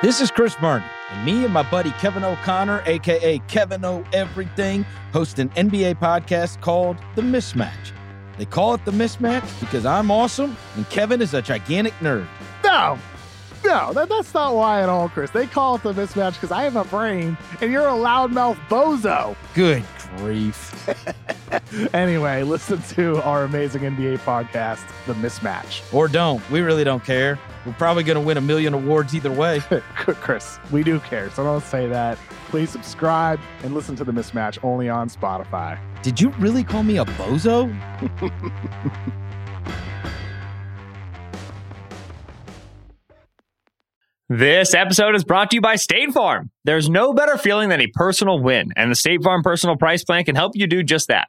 This is Chris Vernon, and me and my buddy Kevin O'Connor, aka Kevin O Everything, host an NBA podcast called The Mismatch. They call it The Mismatch because I'm awesome and Kevin is a gigantic nerd. No, no, that, that's not why at all, Chris. They call it the mismatch because I have a brain and you're a loudmouth bozo. Good grief. anyway, listen to our amazing NBA podcast, The Mismatch. Or don't. We really don't care. We're probably going to win a million awards either way. Chris, we do care, so don't say that. Please subscribe and listen to The Mismatch only on Spotify. Did you really call me a bozo? This episode is brought to you by State Farm. There's no better feeling than a personal win, and the State Farm Personal Price Plan can help you do just that.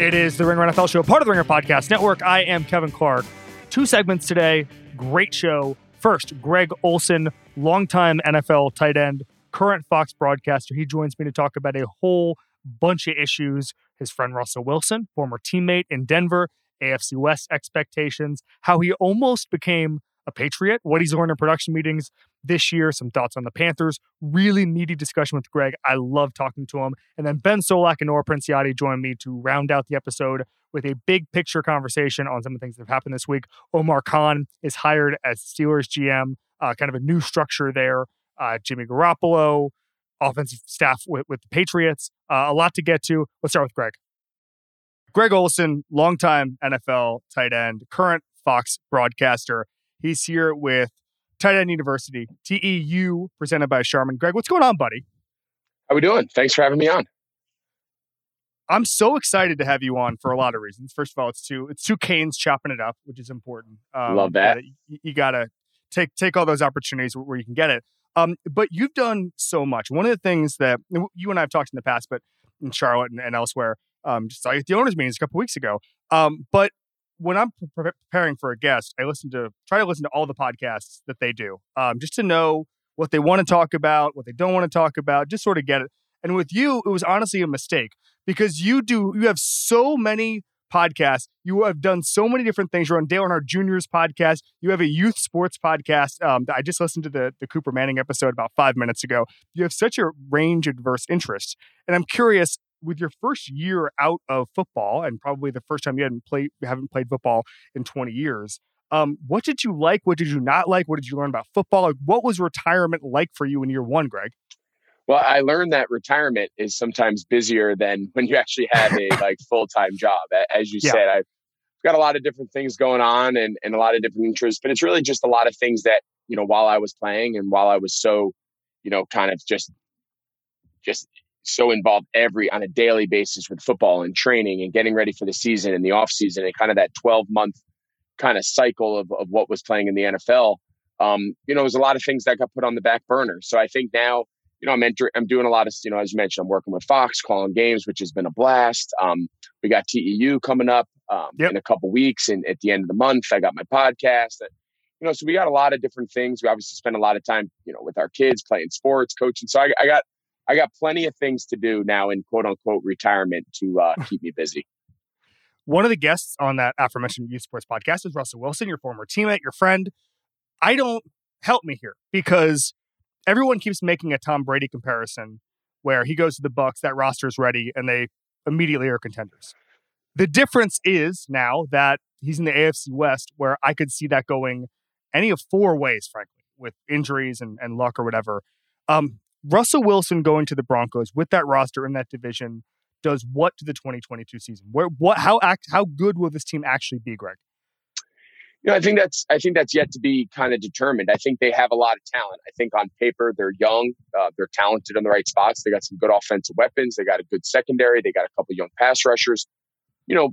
It is the Ringer NFL Show, part of the Ringer Podcast Network. I am Kevin Clark. Two segments today. Great show. First, Greg Olsen, longtime NFL tight end, current Fox broadcaster. He joins me to talk about a whole bunch of issues. His friend Russell Wilson, former teammate in Denver, AFC West expectations, how he almost became a Patriot, what he's learned in production meetings this year, some thoughts on the Panthers. Really meaty discussion with Greg. I love talking to him. And then Ben Solak and Nora Princiotti join me to round out the episode with a big picture conversation on some of the things that have happened this week. Omar Khan is hired as Steelers GM, uh, kind of a new structure there. Uh, Jimmy Garoppolo, offensive staff with, with the Patriots. Uh, a lot to get to. Let's start with Greg. Greg Olsen, longtime NFL tight end, current Fox broadcaster. He's here with Tight End University, TEU, presented by Charmin. Greg, what's going on, buddy? How we doing? Thanks for having me on. I'm so excited to have you on for a lot of reasons. First of all, it's two it's two Canes chopping it up, which is important. Um, Love that. You, you got to take take all those opportunities where you can get it. Um, but you've done so much. One of the things that you and I have talked in the past, but in Charlotte and, and elsewhere, um, just like at the owners' meetings a couple weeks ago. Um, but when I'm pre- preparing for a guest, I listen to try to listen to all the podcasts that they do, um, just to know what they want to talk about, what they don't want to talk about, just sort of get it. And with you, it was honestly a mistake because you do you have so many podcasts. You have done so many different things. You're on Dale Earnhardt Jr.'s podcast. You have a youth sports podcast. Um, I just listened to the, the Cooper Manning episode about five minutes ago. You have such a range of diverse interests. And I'm curious, with your first year out of football and probably the first time you hadn't played haven't played football in 20 years um, what did you like? What did you not like? What did you learn about football? Like, what was retirement like for you in year one greg? Well i learned that retirement is sometimes busier than when you actually have a like full-time job as you yeah. said i've got a lot of different things going on and, and a lot of different interests but it's really just a lot of things that you know while i was playing and while i was so you know kind of just just so involved every on a daily basis with football and training and getting ready for the season and the off season and kind of that 12 month kind of cycle of, of what was playing in the NFL. Um, you know, there's a lot of things that got put on the back burner. So I think now, you know, I'm entering, I'm doing a lot of, you know, as you mentioned, I'm working with Fox, calling games, which has been a blast. Um, we got TEU coming up um, yep. in a couple weeks, and at the end of the month, I got my podcast. That, you know, so we got a lot of different things. We obviously spend a lot of time, you know, with our kids playing sports, coaching. So I, I got I got plenty of things to do now in quote unquote retirement to uh, keep me busy. One of the guests on that aforementioned youth sports podcast is Russell Wilson, your former teammate, your friend. I don't help me here because everyone keeps making a Tom Brady comparison where he goes to the Bucks, that roster is ready, and they immediately are contenders. The difference is now that he's in the AFC West, where I could see that going any of four ways, frankly with injuries and, and luck or whatever. Um, Russell Wilson going to the Broncos with that roster in that division does what to the 2022 season? Where what how act how good will this team actually be, Greg? You know, I think that's I think that's yet to be kind of determined. I think they have a lot of talent. I think on paper they're young, uh, they're talented in the right spots. They got some good offensive weapons. They got a good secondary. They got a couple young pass rushers. You know,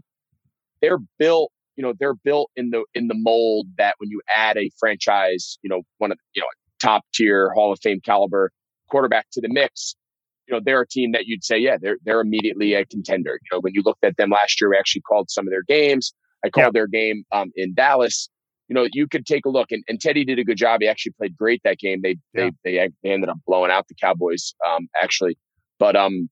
they're built. You know, they're built in the in the mold that when you add a franchise, you know, one of you know top tier Hall of Fame caliber quarterback to the mix, you know, they're a team that you'd say, yeah, they're they're immediately a contender. You know, when you looked at them last year, we actually called some of their games. I called their game um, in Dallas. You know, you could take a look, and, and Teddy did a good job. He actually played great that game. They yeah. they, they they ended up blowing out the Cowboys, um, actually. But um,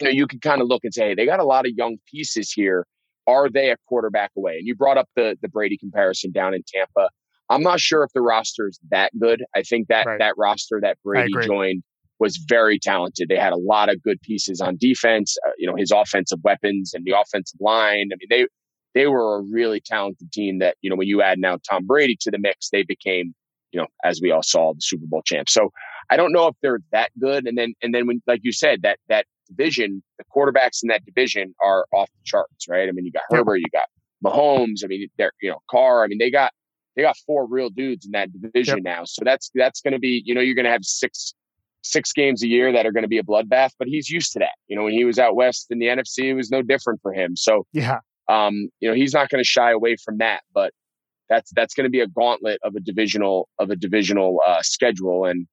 you know, you could kind of look and say, hey, they got a lot of young pieces here. Are they a quarterback away? And you brought up the the Brady comparison down in Tampa. I'm not sure if the roster is that good. I think that right. that roster that Brady joined was very talented. They had a lot of good pieces on defense. Uh, you know, his offensive weapons and the offensive line. I mean, they they were a really talented team. That you know, when you add now Tom Brady to the mix, they became you know, as we all saw, the Super Bowl champs. So I don't know if they're that good. And then and then when, like you said, that that division, the quarterbacks in that division are off the charts, right? I mean, you got Herbert, you got Mahomes. I mean, they're you know Carr. I mean, they got they got four real dudes in that division yep. now. So that's that's going to be you know you're going to have six six games a year that are going to be a bloodbath, but he's used to that. You know, when he was out west in the NFC, it was no different for him. So yeah, um, you know, he's not going to shy away from that. But that's that's going to be a gauntlet of a divisional of a divisional uh, schedule, and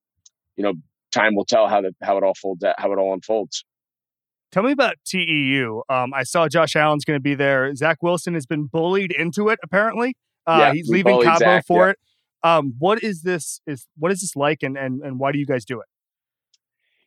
you know, time will tell how the how it all folds out, how it all unfolds. Tell me about TEU. Um, I saw Josh Allen's going to be there. Zach Wilson has been bullied into it. Apparently, uh, yeah, he's leaving Cabo Zach, for yeah. it. Um, what is this? Is what is this like, and and and why do you guys do it?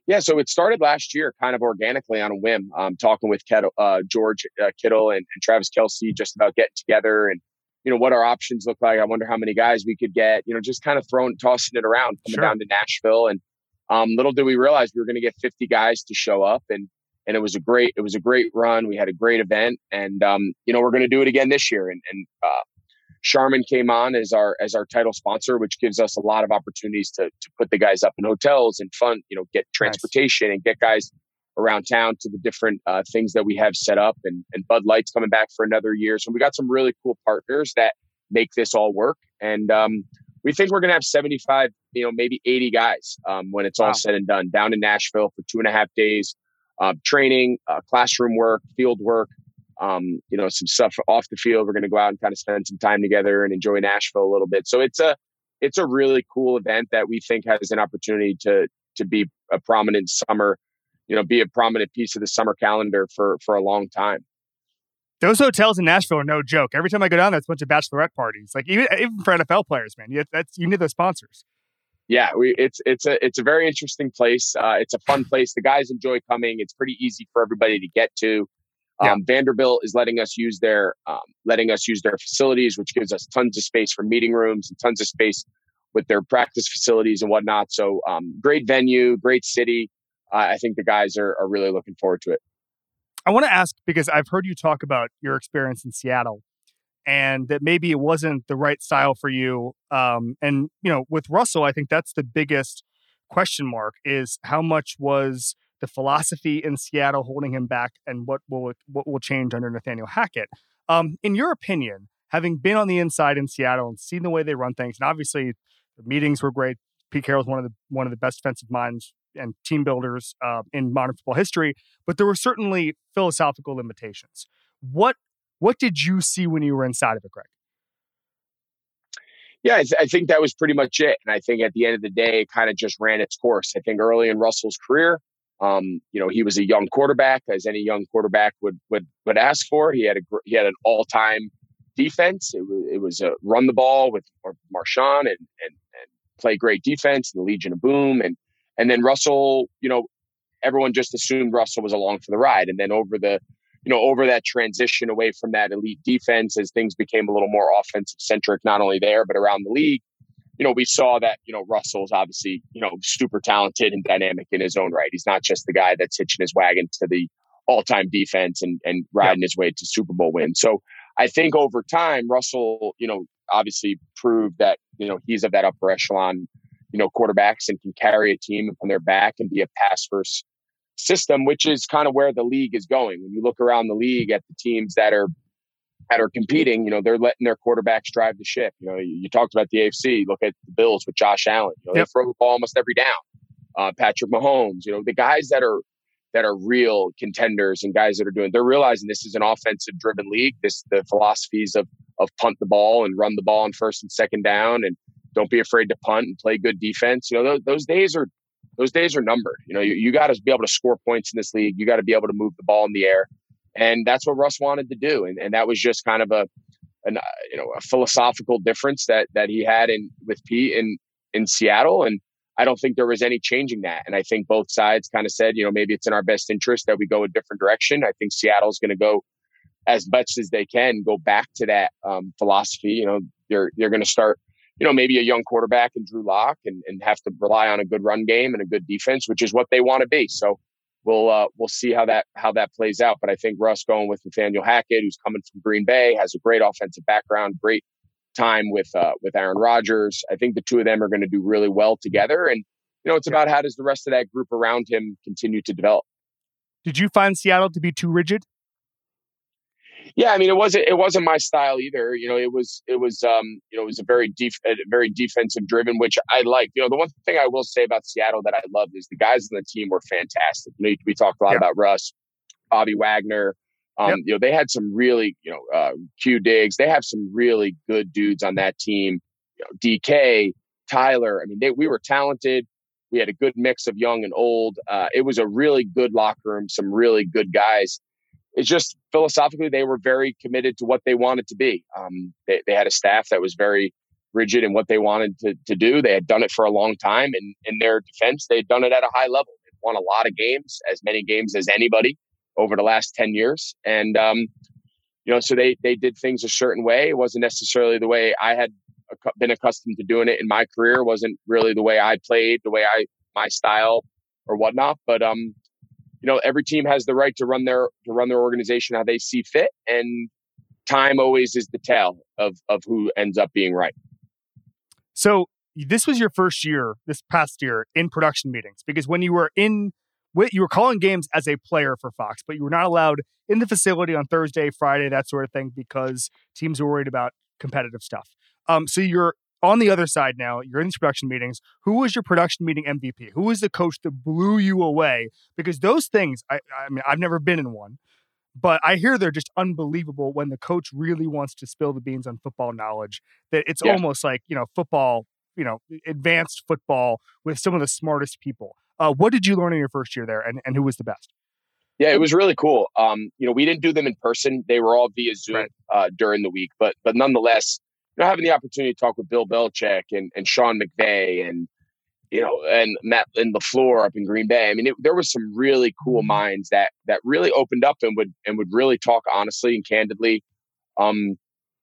Yeah, so it started last year, kind of organically on a whim. Um, talking with Kettle, uh, George uh, Kittle and, and, Travis Kelce just about getting together and you know what our options look like. I wonder how many guys we could get. You know, just kind of throwing, tossing it around, coming sure. down to Nashville, and um, little did we realize we were going to get 50 guys to show up, and and it was a great it was a great run. We had a great event, and um, you know we're going to do it again this year. And and uh, Charmin came on as our as our title sponsor, which gives us a lot of opportunities to to put the guys up in hotels and fun, you know, get transportation nice. and get guys around town to the different uh, things that we have set up. And and Bud Light's coming back for another year, so we got some really cool partners that make this all work. And um, we think we're going to have 75, you know, maybe 80 guys um, when it's all said and done down in Nashville for two and a half days, uh, training, uh, classroom work, field work um, you know, some stuff off the field. We're going to go out and kind of spend some time together and enjoy Nashville a little bit. So it's a, it's a really cool event that we think has an opportunity to, to be a prominent summer, you know, be a prominent piece of the summer calendar for, for a long time. Those hotels in Nashville are no joke. Every time I go down there, it's a bunch of bachelorette parties. Like even, even for NFL players, man, you, that's, you need those sponsors. Yeah, we, it's it's a it's a very interesting place. Uh, it's a fun place. The guys enjoy coming. It's pretty easy for everybody to get to. Yeah. Um, Vanderbilt is letting us use their um, letting us use their facilities, which gives us tons of space for meeting rooms and tons of space with their practice facilities and whatnot. So um, great venue, great city. Uh, I think the guys are, are really looking forward to it. I want to ask because I've heard you talk about your experience in Seattle and that maybe it wasn't the right style for you. Um, and you know, with Russell, I think that's the biggest question mark is how much was the philosophy in Seattle holding him back, and what will what will change under Nathaniel Hackett. Um, in your opinion, having been on the inside in Seattle and seen the way they run things, and obviously the meetings were great. Pete Carroll's one of the one of the best defensive minds and team builders uh, in modern football history, but there were certainly philosophical limitations. What what did you see when you were inside of it, Greg? Yeah, I, th- I, think that was pretty much it. And I think at the end of the day, it kind of just ran its course. I think early in Russell's career, um, you know, he was a young quarterback, as any young quarterback would would would ask for. He had a he had an all time defense. It was it was a run the ball with Marshawn and and and play great defense and the Legion of Boom and and then Russell. You know, everyone just assumed Russell was along for the ride, and then over the you know over that transition away from that elite defense as things became a little more offensive centric, not only there but around the league you know, we saw that, you know, Russell's obviously, you know, super talented and dynamic in his own right. He's not just the guy that's hitching his wagon to the all time defense and, and riding his way to Super Bowl win. So I think over time, Russell, you know, obviously proved that, you know, he's of that upper echelon, you know, quarterbacks and can carry a team on their back and be a pass first system, which is kind of where the league is going. When you look around the league at the teams that are that are competing, you know, they're letting their quarterbacks drive the ship. You know, you, you talked about the AFC. Look at the Bills with Josh Allen. You know, yep. they throw the ball almost every down. Uh, Patrick Mahomes. You know, the guys that are that are real contenders and guys that are doing. They're realizing this is an offensive driven league. This the philosophies of of punt the ball and run the ball on first and second down and don't be afraid to punt and play good defense. You know, those, those days are those days are numbered. You know, you, you got to be able to score points in this league. You got to be able to move the ball in the air. And that's what Russ wanted to do. And, and that was just kind of a, an, uh, you know, a philosophical difference that, that he had in with Pete in, in Seattle. And I don't think there was any changing that. And I think both sides kind of said, you know, maybe it's in our best interest that we go a different direction. I think Seattle's going to go as much as they can go back to that um, philosophy. You know, they're, they're going to start you know, maybe a young quarterback and Drew Lock and, and have to rely on a good run game and a good defense, which is what they want to be. So we'll uh, we'll see how that how that plays out. But I think Russ going with Nathaniel Hackett, who's coming from Green Bay, has a great offensive background, great time with uh, with Aaron Rodgers. I think the two of them are going to do really well together. And you know, it's about how does the rest of that group around him continue to develop. Did you find Seattle to be too rigid? Yeah, I mean, it wasn't it wasn't my style either. You know, it was it was um you know it was a very deep very defensive driven, which I liked. You know, the one thing I will say about Seattle that I loved is the guys on the team were fantastic. You know, we talked a lot yeah. about Russ, Bobby Wagner. Um, yep. you know, they had some really you know uh, Q Diggs. They have some really good dudes on that team. You know, DK, Tyler. I mean, they, we were talented. We had a good mix of young and old. Uh, it was a really good locker room. Some really good guys it's just philosophically they were very committed to what they wanted to be. Um, they, they had a staff that was very rigid in what they wanted to, to do. They had done it for a long time, and in their defense, they had done it at a high level. They've won a lot of games, as many games as anybody over the last ten years, and um, you know, so they they did things a certain way. It wasn't necessarily the way I had been accustomed to doing it in my career. It wasn't really the way I played, the way I my style or whatnot. But um, you know, every team has the right to run their to run their organization how they see fit, and time always is the tell of of who ends up being right. So this was your first year, this past year, in production meetings because when you were in you were calling games as a player for Fox, but you were not allowed in the facility on Thursday, Friday, that sort of thing, because teams were worried about competitive stuff. Um, so you're on the other side now, you're in these production meetings. Who was your production meeting MVP? Who was the coach that blew you away? Because those things, I, I mean, I've never been in one, but I hear they're just unbelievable when the coach really wants to spill the beans on football knowledge. That it's yeah. almost like you know football, you know, advanced football with some of the smartest people. Uh, what did you learn in your first year there, and, and who was the best? Yeah, it was really cool. Um, you know, we didn't do them in person; they were all via Zoom right. uh, during the week. But but nonetheless, you know, having the opportunity to talk with Bill Belichick and, and Sean McVay and you know and Matt and LaFleur up in Green Bay. I mean, it, there was some really cool mm-hmm. minds that that really opened up and would and would really talk honestly and candidly, um,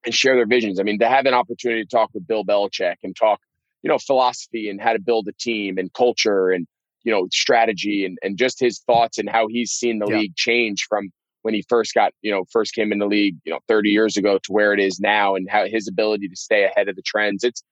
and share their visions. I mean, to have an opportunity to talk with Bill Belichick and talk, you know, philosophy and how to build a team and culture and you know strategy and and just his thoughts and how he's seen the yeah. league change from when he first got, you know, first came in the league, you know, 30 years ago to where it is now and how his ability to stay ahead of the trends. It's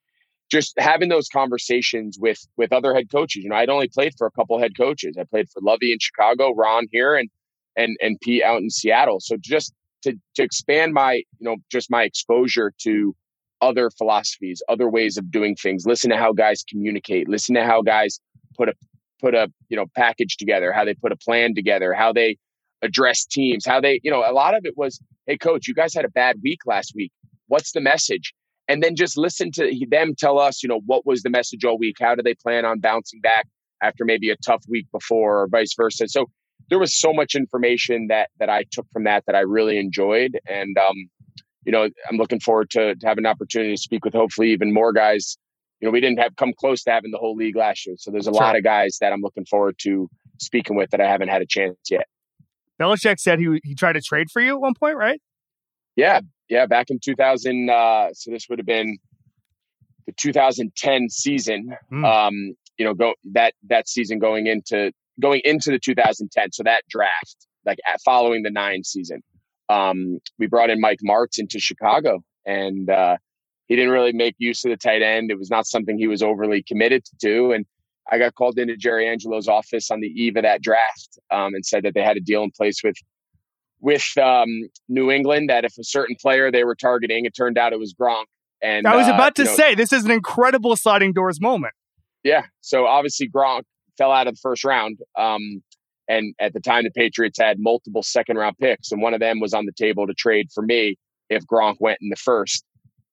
just having those conversations with with other head coaches. You know, I'd only played for a couple head coaches. I played for Lovie in Chicago, Ron here and and and Pete out in Seattle. So just to to expand my, you know, just my exposure to other philosophies, other ways of doing things, listen to how guys communicate, listen to how guys put a put a, you know, package together, how they put a plan together, how they address teams, how they, you know, a lot of it was, hey, coach, you guys had a bad week last week. What's the message? And then just listen to them tell us, you know, what was the message all week? How do they plan on bouncing back after maybe a tough week before or vice versa? So there was so much information that that I took from that that I really enjoyed. And um, you know, I'm looking forward to, to have an opportunity to speak with hopefully even more guys. You know, we didn't have come close to having the whole league last year. So there's a sure. lot of guys that I'm looking forward to speaking with that I haven't had a chance yet. Belichick said he he tried to trade for you at one point, right? Yeah, yeah. Back in 2000, uh, so this would have been the 2010 season. Mm. Um, you know, go that that season going into going into the 2010. So that draft, like at, following the nine season, um, we brought in Mike Martz into Chicago, and uh, he didn't really make use of the tight end. It was not something he was overly committed to. And I got called into Jerry Angelo's office on the eve of that draft um, and said that they had a deal in place with with um, New England that if a certain player they were targeting, it turned out it was Gronk. And I was uh, about to know, say this is an incredible sliding doors moment. yeah. So obviously Gronk fell out of the first round. Um, and at the time, the Patriots had multiple second round picks, and one of them was on the table to trade for me if Gronk went in the first.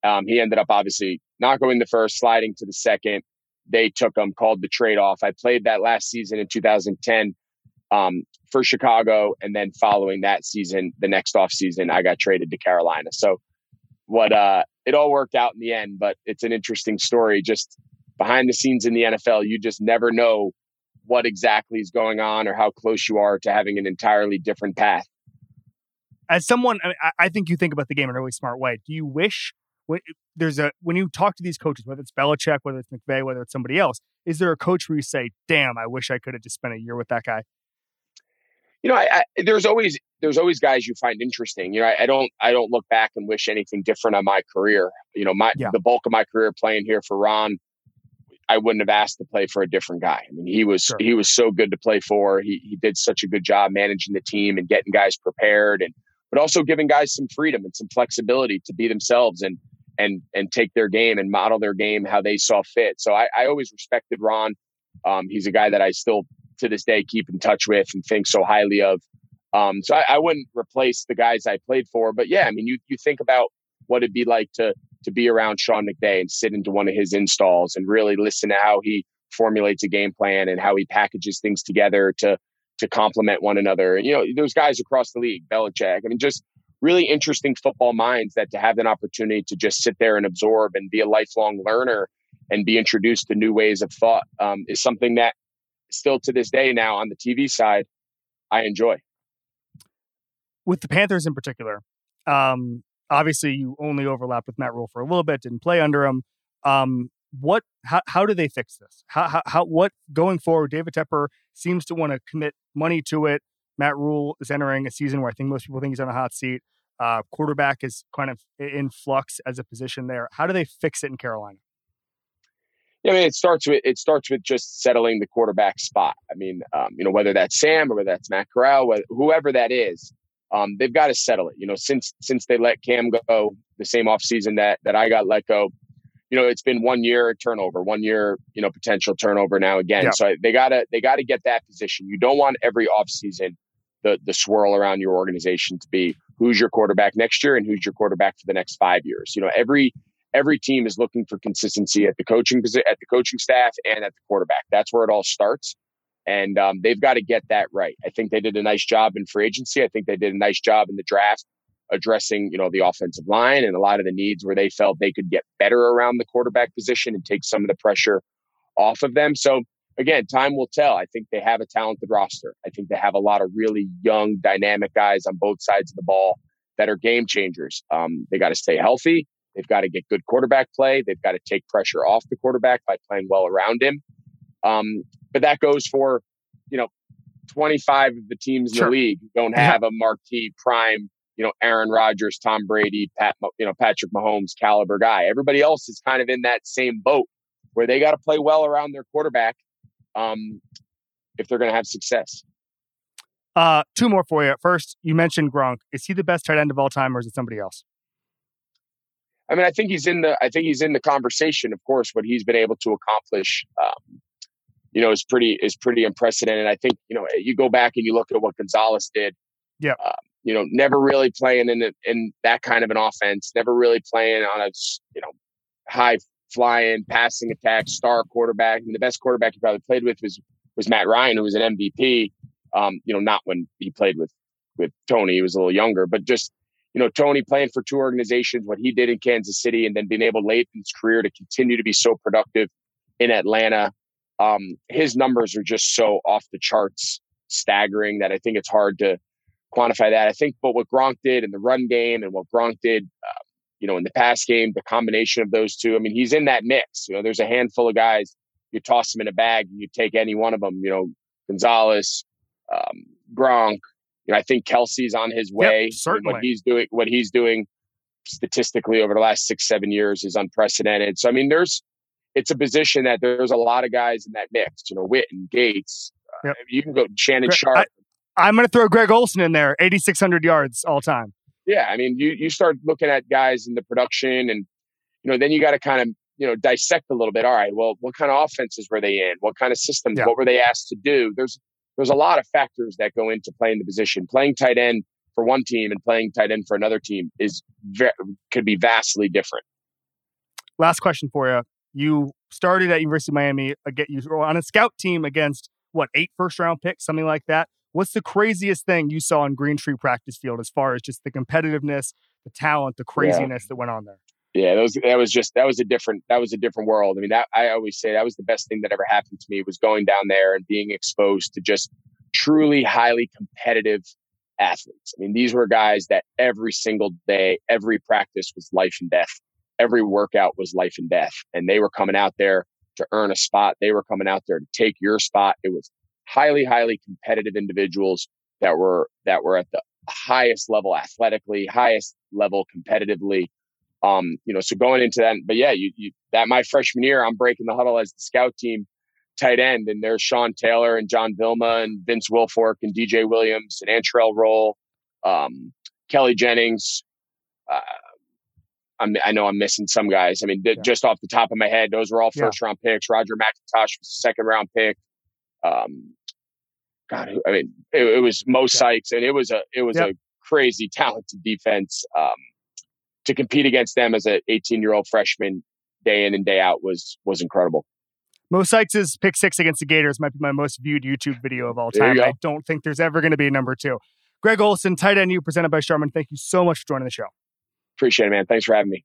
Um, he ended up obviously not going the first, sliding to the second. They took him, called the trade off. I played that last season in 2010 um, for Chicago, and then following that season, the next off season, I got traded to Carolina. So what uh, it all worked out in the end, but it's an interesting story. Just behind the scenes in the NFL, you just never know what exactly is going on or how close you are to having an entirely different path. As someone, I, mean, I- I think you think about the game in a really smart way. Do you wish when there's a when you talk to these coaches, whether it's Belichick, whether it's McVay, whether it's somebody else, is there a coach where you say, "Damn, I wish I could have just spent a year with that guy"? you know, I, I, there's always there's always guys you find interesting. You know, I, I don't I don't look back and wish anything different on my career. You know, my Yeah. the bulk of my career playing here for Ron, I wouldn't have asked to play for a different guy. I mean, he was Sure. he was so good to play for. He he did such a good job managing the team and getting guys prepared, and but also giving guys some freedom and some flexibility to be themselves and and and take their game and model their game how they saw fit. So I, I always respected Ron. Um, he's a guy that I still to this day keep in touch with and think so highly of. Um, so I, I wouldn't replace the guys I played for, but yeah, I mean, you you think about what it'd be like to to be around Sean McVay and sit into one of his installs and really listen to how he formulates a game plan and how he packages things together to to complement one another. And you know, there's guys across the league, Belichick. I mean, just really interesting football minds that to have an opportunity to just sit there and absorb and be a lifelong learner and be introduced to new ways of thought um, is something that still to this day now on the TV side I enjoy. with the Panthers in particular, um, obviously you only overlapped with Matt Rhule for a little bit, didn't play under him. Um, what? How, how do they fix this? How, how, how? What going forward? David Tepper seems to want to commit money to it. Matt Rhule is entering a season where I think most people think he's on a hot seat. Uh, quarterback is kind of in flux as a position there. How do they fix it in Carolina? Yeah, I mean, it starts with it starts with just settling the quarterback spot. I mean, um, you know, whether that's Sam or whether that's Matt Corral, whether, whoever that is, um, they've got to settle it. You know, since since they let Cam go the same offseason that that I got let go, you know, it's been one year turnover, one year, you know, potential turnover now again. Yeah. So they gotta they gotta get that position. You don't want every offseason the the swirl around your organization to be who's your quarterback next year and who's your quarterback for the next five years. You know, every every team is looking for consistency at the coaching at the coaching staff and at the quarterback. That's where it all starts, and um, they've got to get that right. I think they did a nice job in free agency. I think they did a nice job in the draft addressing you know the offensive line and a lot of the needs where they felt they could get better around the quarterback position and take some of the pressure off of them. So again, time will tell. I think they have a talented roster. I think they have a lot of really young, dynamic guys on both sides of the ball that are game changers. Um, they got to stay healthy. They've got to get good quarterback play. They've got to take pressure off the quarterback by playing well around him. Um, but that goes for, you know, 25 of the teams in the league don't have a marquee prime, you know, Aaron Rodgers, Tom Brady, Pat, you know, Patrick Mahomes caliber guy. Everybody else is kind of in that same boat where they got to play well around their quarterback um, if they're going to have success. Uh, two more for you. First, you mentioned Gronk. Is he the best tight end of all time, or is it somebody else? I mean, I think he's in the I think he's in the conversation. Of course, what he's been able to accomplish, um, you know, is pretty is pretty unprecedented. I think you know you go back and you look at what Gonzalez did. Yeah. Uh, you know, never really playing in a, in that kind of an offense. Never really playing on a you know high flying passing attack star quarterback. I mean, the best quarterback he probably played with was was Matt Ryan, who was an MVP. Um, you know, not when he played with with Tony. He was a little younger, but just you know, Tony playing for two organizations, what he did in Kansas City, and then being able late in his career to continue to be so productive in Atlanta. Um, his numbers are just so off the charts, staggering that I think it's hard to quantify that. I think, but what Gronk did in the run game and what Gronk did, uh, you know, in the pass game, the combination of those two, I mean, he's in that mix. You know, there's a handful of guys you toss them in a bag you take any one of them. You know, Gonzalez, um, Gronk. You know, I think Kelce's on his way. certainly. What he's doing, what he's doing statistically over the last six, seven years is unprecedented. So, I mean, there's, it's a position that there's a lot of guys in that mix, you know, Witten, Gates. Uh, you can go Shannon Sharpe. I, I'm going to throw Greg Olsen in there, 8,600 yards all time. Yeah, I mean, you, you start looking at guys in the production and, you know, then you got to kind of, you know, dissect a little bit. All right, well, what kind of offenses were they in? What kind of systems? Yeah. What were they asked to do? There's, there's a lot of factors that go into playing the position. Playing tight end for one team and playing tight end for another team is could be vastly different. Last question for you. You started at University of Miami. Again, you were on a scout team against what eight first round picks, something like that. What's the craziest thing you saw on Greentree practice field as far as just the competitiveness, the talent, the craziness that went on there? Yeah, that was that was just that was a different that was a different world. I mean, that I always say that was the best thing that ever happened to me was going down there and being exposed to just truly highly competitive athletes. I mean, these were guys that every single day, every practice was life and death. Every workout was life and death, and they were coming out there to earn a spot. They were coming out there to take your spot. It was highly, highly competitive individuals that were that were at the highest level athletically, highest level competitively. Um, you know, so going into that, but yeah, you, you that my freshman year, I'm breaking the huddle as the scout team tight end, and there's Sean Taylor and John Vilma and Vince Wilfork and DJ Williams and Antrel Rolle, um, Kelly Jennings. Uh, I'm, I know I'm missing some guys. I mean, th- Yeah. just off the top of my head, those were all Yeah. first round picks. Roger McIntosh was a second round pick. Um, God, I mean, it, it was Mo Sykes, and it was a it was Yep. a crazy talented defense. Um, to compete against them as an 18 year old freshman, day in and day out, was was incredible. Mo Sykes' pick six against the Gators might be my most viewed YouTube video of all time. I don't think there's ever going to be a number two. Greg Olsen, tight end, you presented by Charmin. Thank you so much for joining the show. Appreciate it, man. Thanks for having me.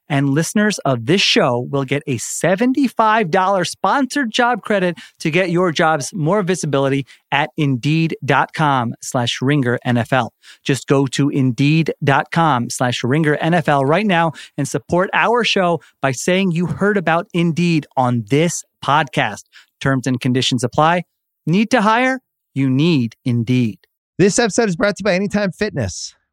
And listeners of this show will get a $75 sponsored job credit to get your jobs more visibility at indeed.com slash ringer NFL. Just go to indeed.com slash ringer NFL right now and support our show by saying you heard about Indeed on this podcast. Terms and conditions apply. Need to hire? You need Indeed. This episode is brought to you by Anytime Fitness.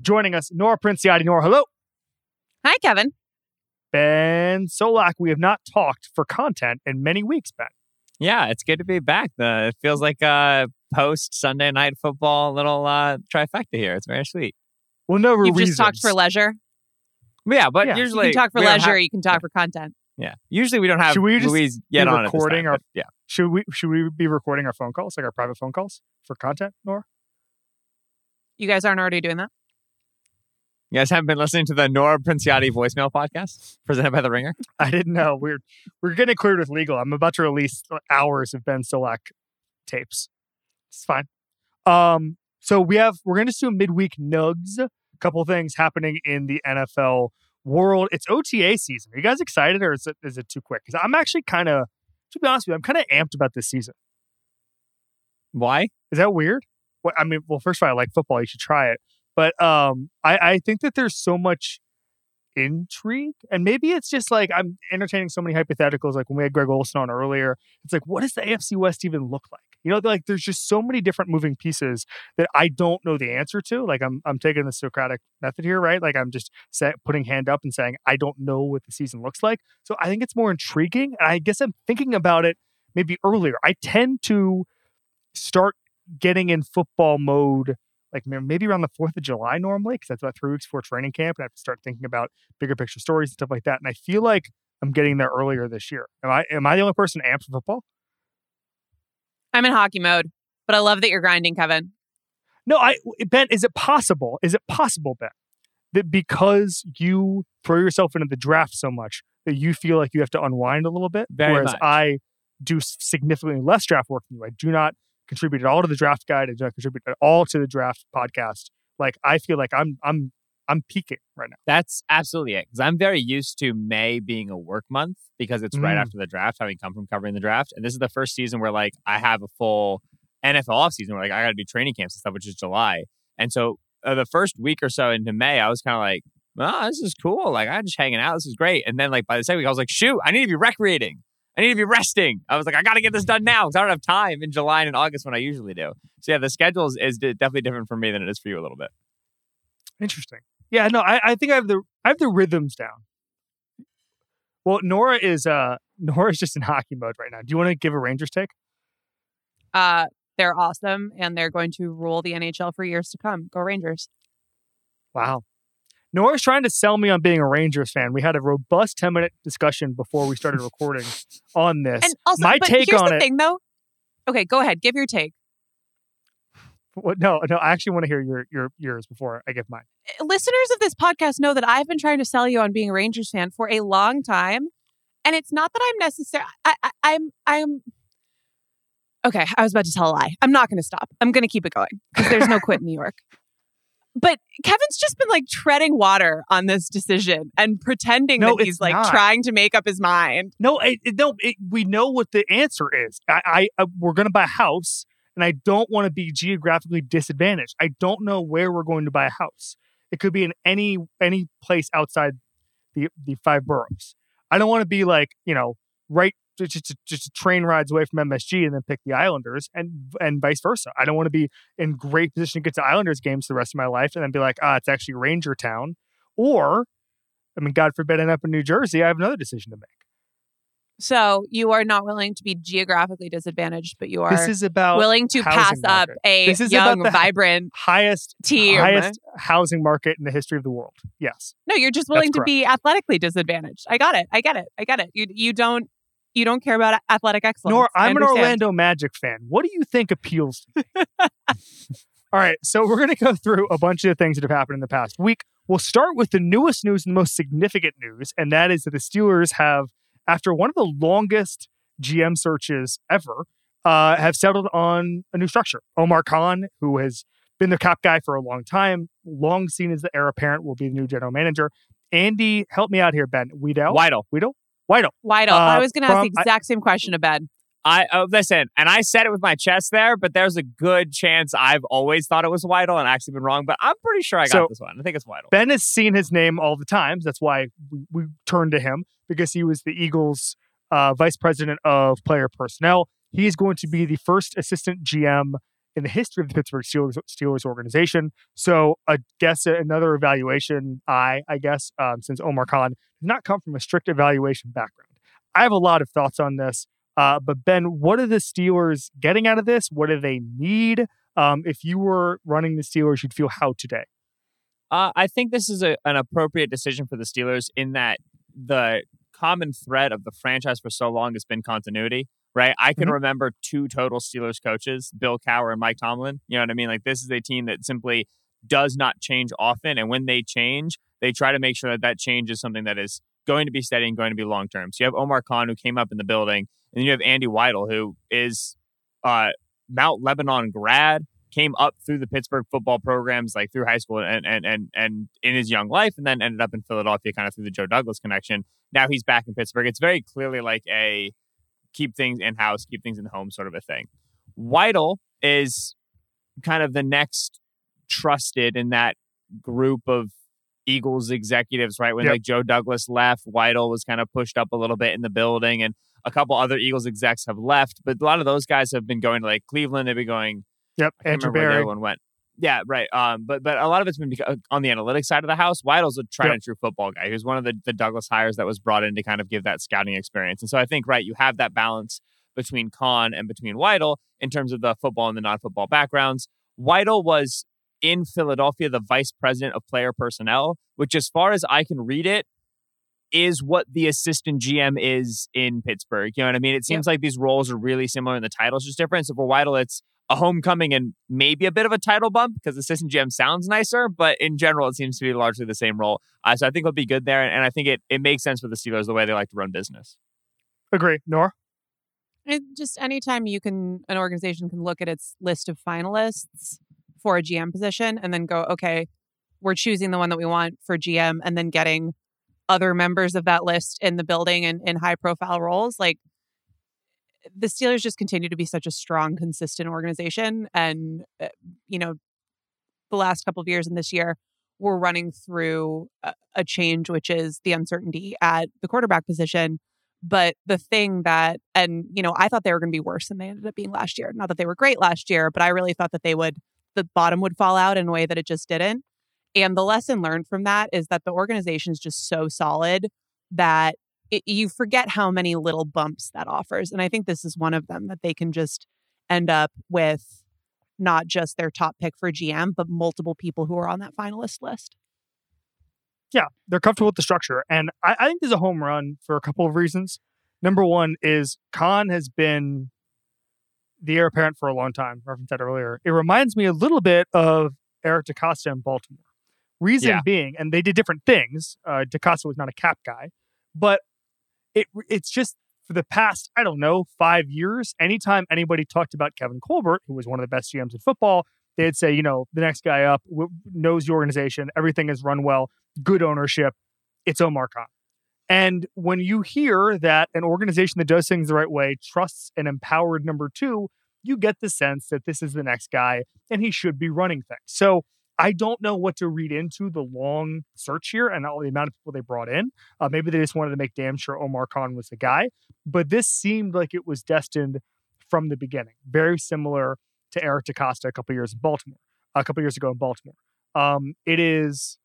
joining us, Nora Princiotti. Nora, hello. Hi, Kevin. Ben Solak. We have not talked for content in many weeks, Ben. Yeah, it's good to be back. The, it feels like a post Sunday night football little uh, trifecta here. It's very sweet. Well, no You've reasons. just talked for leisure. Yeah, but Yeah. You can talk for leisure. have- you can talk for content. Yeah. Usually we don't have Should we just Louise get be on at this recording time, our- but yeah. Should we should we be recording our phone calls, like our private phone calls for content, Nora? You guys aren't already doing that? You guys haven't been listening to the Nora Princiotti voicemail podcast presented by The Ringer? I didn't know. We're we're getting it cleared with legal. I'm about to release hours of Ben Solak tapes. It's fine. Um, so we have we're going to do a midweek nugs. A couple things happening in the NFL world. It's OTA season. Are you guys excited, or is it is it too quick? Because I'm actually kind of, to be honest with you, I'm kind of amped about this season. Why? Is that weird? Well, I mean, well, first of all, I like football. You should try it. But um, I, I think that there's so much intrigue, and maybe it's just like I'm entertaining so many hypotheticals. Like when we had Greg Olsen on earlier, it's like, what does the AFC West even look like? You know, like there's just so many different moving pieces that I don't know the answer to. Like I'm, I'm taking the Socratic method here, right? Like I'm just set, putting hand up and saying I don't know what the season looks like. So I think it's more intriguing, and I guess I'm thinking about it maybe earlier. I tend to start getting in football mode like maybe around the 4th of July normally, because that's about three weeks before training camp. And I have to start thinking about bigger picture stories and stuff like that. And I feel like I'm getting there earlier this year. Am I am I the only person amped for football? I'm in hockey mode, but I love that you're grinding, Kevin. No, I Ben, is it possible? Is it possible, Ben, that because you throw yourself into the draft so much that you feel like you have to unwind a little bit? Very whereas much. I do significantly less draft work than you. I do not contribute at all to the draft guide. And I do not contribute at all to the draft podcast. Like I feel like I'm I'm I'm peaking right now. That's absolutely it. Because I'm very used to May being a work month because it's right Mm. after the draft, having come from covering the draft. And this is the first season where like I have a full NFL off season where like I got to do training camps and stuff, which is July. And so uh, the first week or so into May, I was kind of like, oh, this is cool. Like I'm just hanging out. This is great. And then like by the second week, I was like, shoot, I need to be recreating. I need to be resting. I was like, I got to get this done now because I don't have time in July and in August when I usually do. So yeah, the schedule is, is definitely different for me than it is for you a little bit. Interesting. Yeah, no, I, I think I have the I have the rhythms down. Well, Nora is uh Nora's just in hockey mode right now. Do you want to give a Rangers take? Uh, they're awesome, and they're going to rule the NHL for years to come. Go Rangers! Wow. Nora's trying to sell me on being a Rangers fan. We had a robust 10 minute discussion before we started recording on this. And also, My take here's on the it. thing, though. Okay, go ahead. Give your take. What- no, no, I actually want to hear your, your yours before I give mine. Eh, listeners of this podcast know that I've been trying to sell you on being a Rangers fan for a long time, and it's not that I'm necessarily. I, I, I'm. I'm. Okay, I was about to tell a lie. I'm not going to stop. I'm going to keep it going because there's no quit in New York. But Kevin's just been like treading water on this decision and pretending No, that he's like not. trying to make up his mind. No, it, it- no, it, we know what the answer is. I, I, I we're going to buy a house, and I don't want to be geographically disadvantaged. I don't know where we're going to buy a house. It could be in any any place outside the the five boroughs. I don't want to be like you know right just just, train rides away from MSG and then pick the Islanders and and vice versa. I don't want to be in great position to get to Islanders games the rest of my life and then be like ah it's actually Ranger Town, or I mean God forbid end up in New Jersey. I have another decision to make. So you are not willing to be geographically disadvantaged, but you are This is about willing to pass up a This is young, about the vibrant highest team. highest housing market in the history of the world. Yes. No, you're just willing That's to be athletically disadvantaged. I got it. I get it. I get it. You you don't you don't care about athletic excellence. Nor I I'm an. Orlando Magic fan. What do you think appeals to me? All right, so we're going to go through a bunch of things that have happened in the past week. We'll start with the newest news and the most significant news, and that is that the Steelers have, after one of the longest GM searches ever, uh, have settled on a new structure. Omar Khan, who has been the cap guy for a long time, long seen as the heir apparent, will be the new general manager. Andy, help me out here, Ben. Weedell? Weidl. Weedell? Weidl. Weidl. I Uh, was going to ask the from- I- exact same question to Ben. I oh, listen, and I said it with my chest there, but there's a good chance I've always thought it was Weidl and actually been wrong. But I'm pretty sure I got So- this one. I think it's Weidl. Ben has seen his name all the times. That's why we, we turned to him because he was the Eagles' uh, vice president of player personnel. He is going to be the first assistant GM in the history of the Pittsburgh Steelers, Steelers organization. So, I guess another evaluation, I I guess, um, since Omar Khan does not come from a strict evaluation background. I have a lot of thoughts on this. Uh, but Ben, what are the Steelers getting out of this? What do they need? Um, if you were running the Steelers, you'd feel how today? Uh, I think this is a, an appropriate decision for the Steelers in that the common thread of the franchise for so long has been continuity, right? I can Mhm. remember two total Steelers coaches, Bill Cowher and Mike Tomlin. You know what I mean? Like this is a team that simply does not change often, and when they change, they try to make sure that that change is something that is going to be steady and going to be long term. So you have Omar Khan who came up in the building, and then you have Andy Weidl who is uh, Mount Lebanon grad, came up through the Pittsburgh football programs, like through high school and and and and in his young life, and then ended up in Philadelphia, kind of through the Joe Douglas connection. Now he's back in Pittsburgh. It's very clearly like a keep things in house, keep things in the home sort of a thing. Weidl is kind of the next trusted in that group of Eagles executives, right? When Yep. like Joe Douglas left, Weidl was kind of pushed up a little bit in the building, and a couple other Eagles execs have left, but a lot of those guys have been going to like Cleveland. They've been going. Yep, Andrew where Berry. other one went. Yeah, right. Um, but but a lot of it's been on the analytics side of the house. Weidl's a tried Yep. and true football guy. Who's one of the, the Douglas hires that was brought in to kind of give that scouting experience. And so I think right, you have that balance between Khan and between Weidl in terms of the football and the non-football backgrounds. Weidl was in Philadelphia the vice president of player personnel, which, as far as I can read it, is what the assistant GM is in Pittsburgh. You know what I mean? It seems like these roles are really similar and the titles just different. So for Weidl, it's a homecoming and maybe a bit of a title bump because assistant GM sounds nicer, but in general, it seems to be largely the same role. Uh, so I think it'll be good there, and I think it it makes sense for the Steelers the way they like to run business. Agree. Nor? It just anytime you can, an organization can look at its list of finalists for a GM position and then go, okay, we're choosing the one that we want for GM, and then getting other members of that list in the building and in high profile roles. Like the Steelers just continue to be such a strong, consistent organization. And, uh, you know, the last couple of years and this year, we're running through a, a change, which is the uncertainty at the quarterback position. But the thing that, and, you know, I thought they were going to be worse than they ended up being last year. Not that they were great last year, but I really thought that they would, the bottom would fall out in a way that it just didn't. And the lesson learned from that is that the organization is just so solid that it, you forget how many little bumps that offers. And I think this is one of them that they can just end up with not just their top pick for GM, but multiple people who are on that finalist list. Yeah, they're comfortable with the structure. And I, I think there's a home run for a couple of reasons. Number one is Khan has been the heir apparent for a long time. Referenced that earlier. It reminds me a little bit of Eric DaCosta in Baltimore. Reason Yeah. being, and they did different things. Uh, DaCosta was not a cap guy, but it it's just for the past I don't know five years. Anytime anybody talked about Kevin Colbert, who was one of the best GMs in football, they'd say, you know, the next guy up w- knows the organization, everything is run well, good ownership. It's Omar Khan. And when you hear that an organization that does things the right way trusts an empowered number two, you get the sense that this is the next guy and he should be running things. So I don't know what to read into the long search here and all the amount of people they brought in. Uh, maybe they just wanted to make damn sure Omar Khan was the guy, but this seemed like it was destined from the beginning. Very similar to Eric DaCosta a couple years in Baltimore, a couple years ago in Baltimore. Um, it is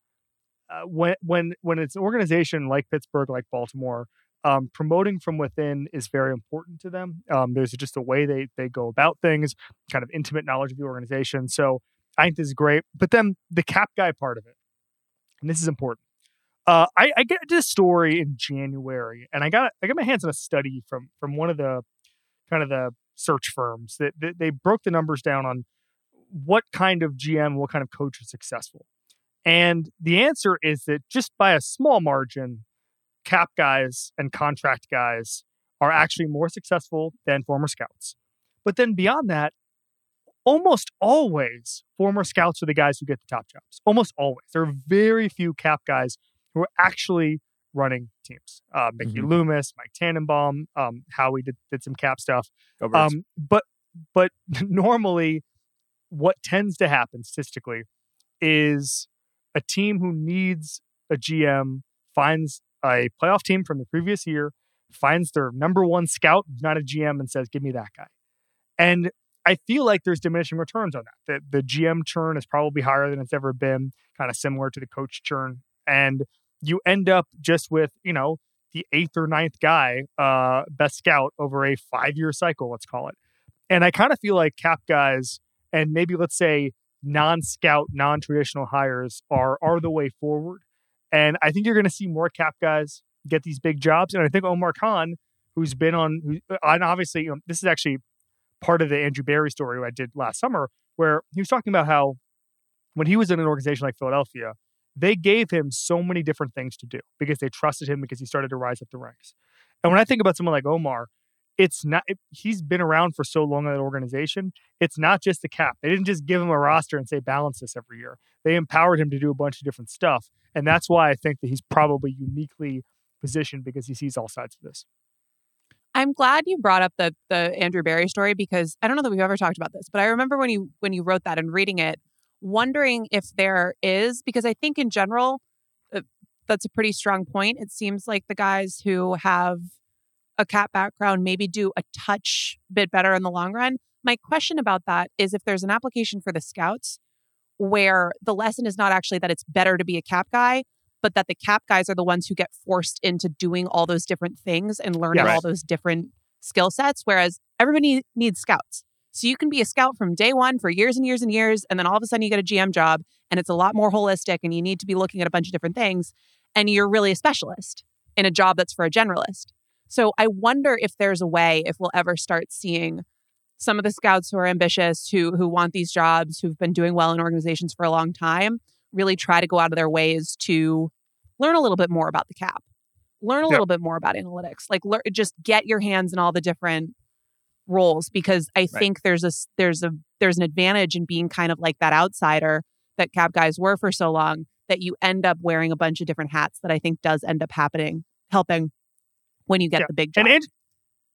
uh, when when when it's an organization like Pittsburgh, like Baltimore, um, promoting from within is very important to them. Um, there's just a way they they go about things, kind of intimate knowledge of the organization. So I think this is great. But then the cap guy part of it, and this is important. Uh, I, I get this story in January, and I got I got my hands on a study from from one of the kind of the search firms that, that they broke the numbers down on what kind of GM, what kind of coach is successful. And the answer is that just by a small margin, cap guys and contract guys are actually more successful than former scouts. But then beyond that, almost always former scouts are the guys who get the top jobs. Almost always. There are very few cap guys who are actually running teams. Uh, Mickey Loomis, Mike Tannenbaum, um, Howie did, did some cap stuff. Go Um, but but normally, what tends to happen statistically is a team who needs a GM finds a playoff team from the previous year, finds their number one scout, not a GM, and says, "Give me that guy." And I feel like there's diminishing returns on that. The, the GM churn is probably higher than it's ever been, kind of similar to the coach churn, and you end up just with you know the eighth or ninth guy, uh, best scout over a five year cycle, let's call it. And I kind of feel like cap guys and maybe let's say non scout, non traditional hires are are the way forward. And I think you're going to see more cap guys get these big jobs. And I think Omar Khan, who's been on, who, and obviously, you know, this is actually part of the Andrew Berry story I did last summer, where he was talking about how when he was in an organization like Philadelphia, they gave him so many different things to do because they trusted him because he started to rise up the ranks. And when I think about someone like Omar, it's not he's been around for so long in that organization it's not just the cap. They didn't just give him a roster and say balance this every year. They empowered him to do a bunch of different stuff and that's why i think that he's probably uniquely positioned because he sees all sides of this I'm glad you brought up the the Andrew Berry story because I don't know that we've ever talked about this, but I remember when you when you wrote that and reading it, wondering if there is because I think in general uh, that's a pretty strong point. It seems like the guys who have a cap background maybe do a touch bit better in the long run. My question about that is if there's an application for the scouts where the lesson is not actually that it's better to be a cap guy, but that the cap guys are the ones who get forced into doing all those different things and learning all those different skill sets, whereas everybody needs scouts. So you can be a scout from day one for years and years and years, and then all of a sudden you get a GM job and it's a lot more holistic and you need to be looking at a bunch of different things, and you're really a specialist in a job that's for a generalist. So I wonder if there's a way, if we'll ever start seeing some of the scouts who are ambitious, who who want these jobs, who've been doing well in organizations for a long time, really try to go out of their ways to learn a little bit more about the cap, learn a little bit more about analytics, like learn, just get your hands in all the different roles because I right. think there's a there's a there's an advantage in being kind of like that outsider that cap guys were for so long that you end up wearing a bunch of different hats that I think does end up happening helping when you get yeah. the big job. And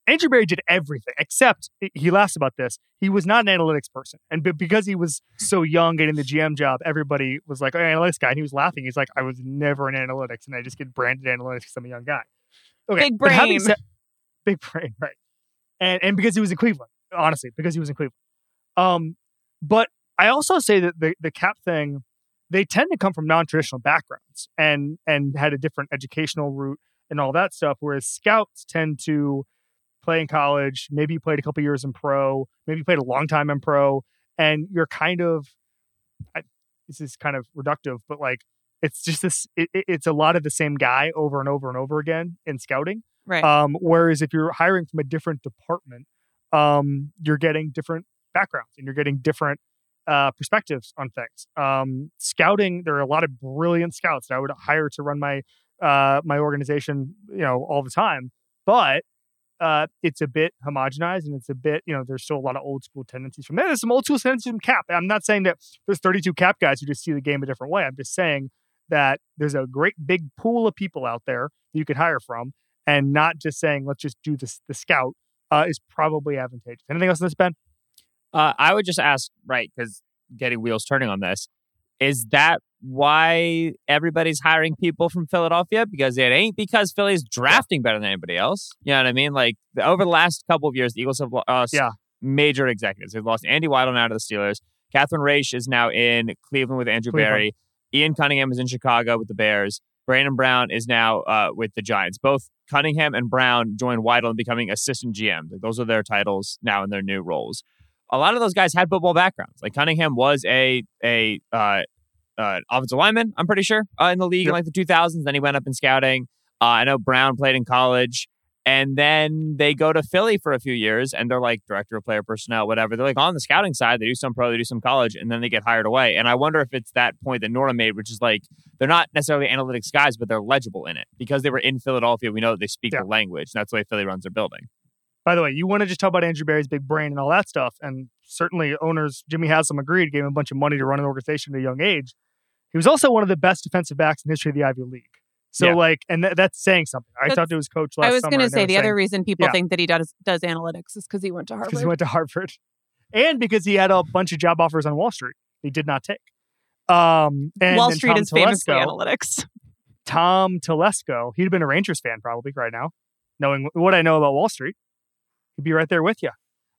Andrew, Berry did everything except he laughs about this. He was not an analytics person, and b- because he was so young getting the GM job, everybody was like, "Oh, analytics guy," and he was laughing. He's like, "I was never in analytics, and I just get branded analytics because I'm a young guy." Okay, big brain, big brain, right? And and because he was in Cleveland, honestly, because he was in Cleveland. Um, but I also say that the the cap thing, they tend to come from non traditional backgrounds and and had a different educational route and all that stuff. Whereas scouts tend to play in college, maybe you played a couple years in pro, maybe you played a long time in pro, and you're kind of I, this is kind of reductive, but like it's just this it, it's a lot of the same guy over and over and over again in scouting. Right. Um, whereas if you're hiring from a different department, um, you're getting different backgrounds and you're getting different uh, perspectives on things. Um, scouting, there are a lot of brilliant scouts that I would hire to run my uh, my organization, you know, all the time. But uh, it's a bit homogenized and it's a bit, you know, there's still a lot of old school tendencies from there. There's some old school tendencies from cap. I'm not saying that there's 32 cap guys who just see the game a different way. I'm just saying that there's a great big pool of people out there you could hire from and not just saying, let's just do this, the scout uh, is probably advantageous. Anything else on this, Ben? Uh, I would just ask, right, because getting wheels turning on this, is that why everybody's hiring people from Philadelphia because it ain't because Philly's drafting better than anybody else. You know what I mean? Like over the last couple of years, the Eagles have lost yeah. major executives. They've lost Andy Weidl now to the Steelers. Catherine Raiche is now in Cleveland with Andrew Cleveland. Berry. Ian Cunningham is in Chicago with the Bears. Brandon Brown is now uh, with the Giants. Both Cunningham and Brown joined Weidl in becoming assistant GM. Like, those are their titles now in their new roles. A lot of those guys had football backgrounds. Like Cunningham was a a uh, uh, offensive lineman, I'm pretty sure, uh, in the league yep. in like the 2000s. Then he went up in scouting. Uh, I know Brown played in college. And then they go to Philly for a few years and they're like director of player personnel, whatever. They're like on the scouting side, they do some pro, they do some college, and then they get hired away. And I wonder if it's that point that Nora made, which is like they're not necessarily analytics guys, but they're legible in it. Because they were in Philadelphia, we know that they speak yeah. the language. And That's the way Philly runs their building. By the way, you want to just talk about Andrew Berry's big brain and all that stuff. And certainly owners, Jimmy Haslam agreed, gave him a bunch of money to run an organization at a young age. He was also one of the best defensive backs in history of the Ivy League. So yeah. like, and th- that's saying something. I that's, talked to his coach last. I was going to say the saying, other reason people yeah. think that he does does analytics is because he went to Harvard. Because he went to Harvard, and because he had a bunch of job offers on Wall Street, he did not take. Um, and Wall Street Tom is Telesco, for analytics. Tom Telesco, he'd have been a Rangers fan probably right now, knowing what I know about Wall Street. He'd be right there with you.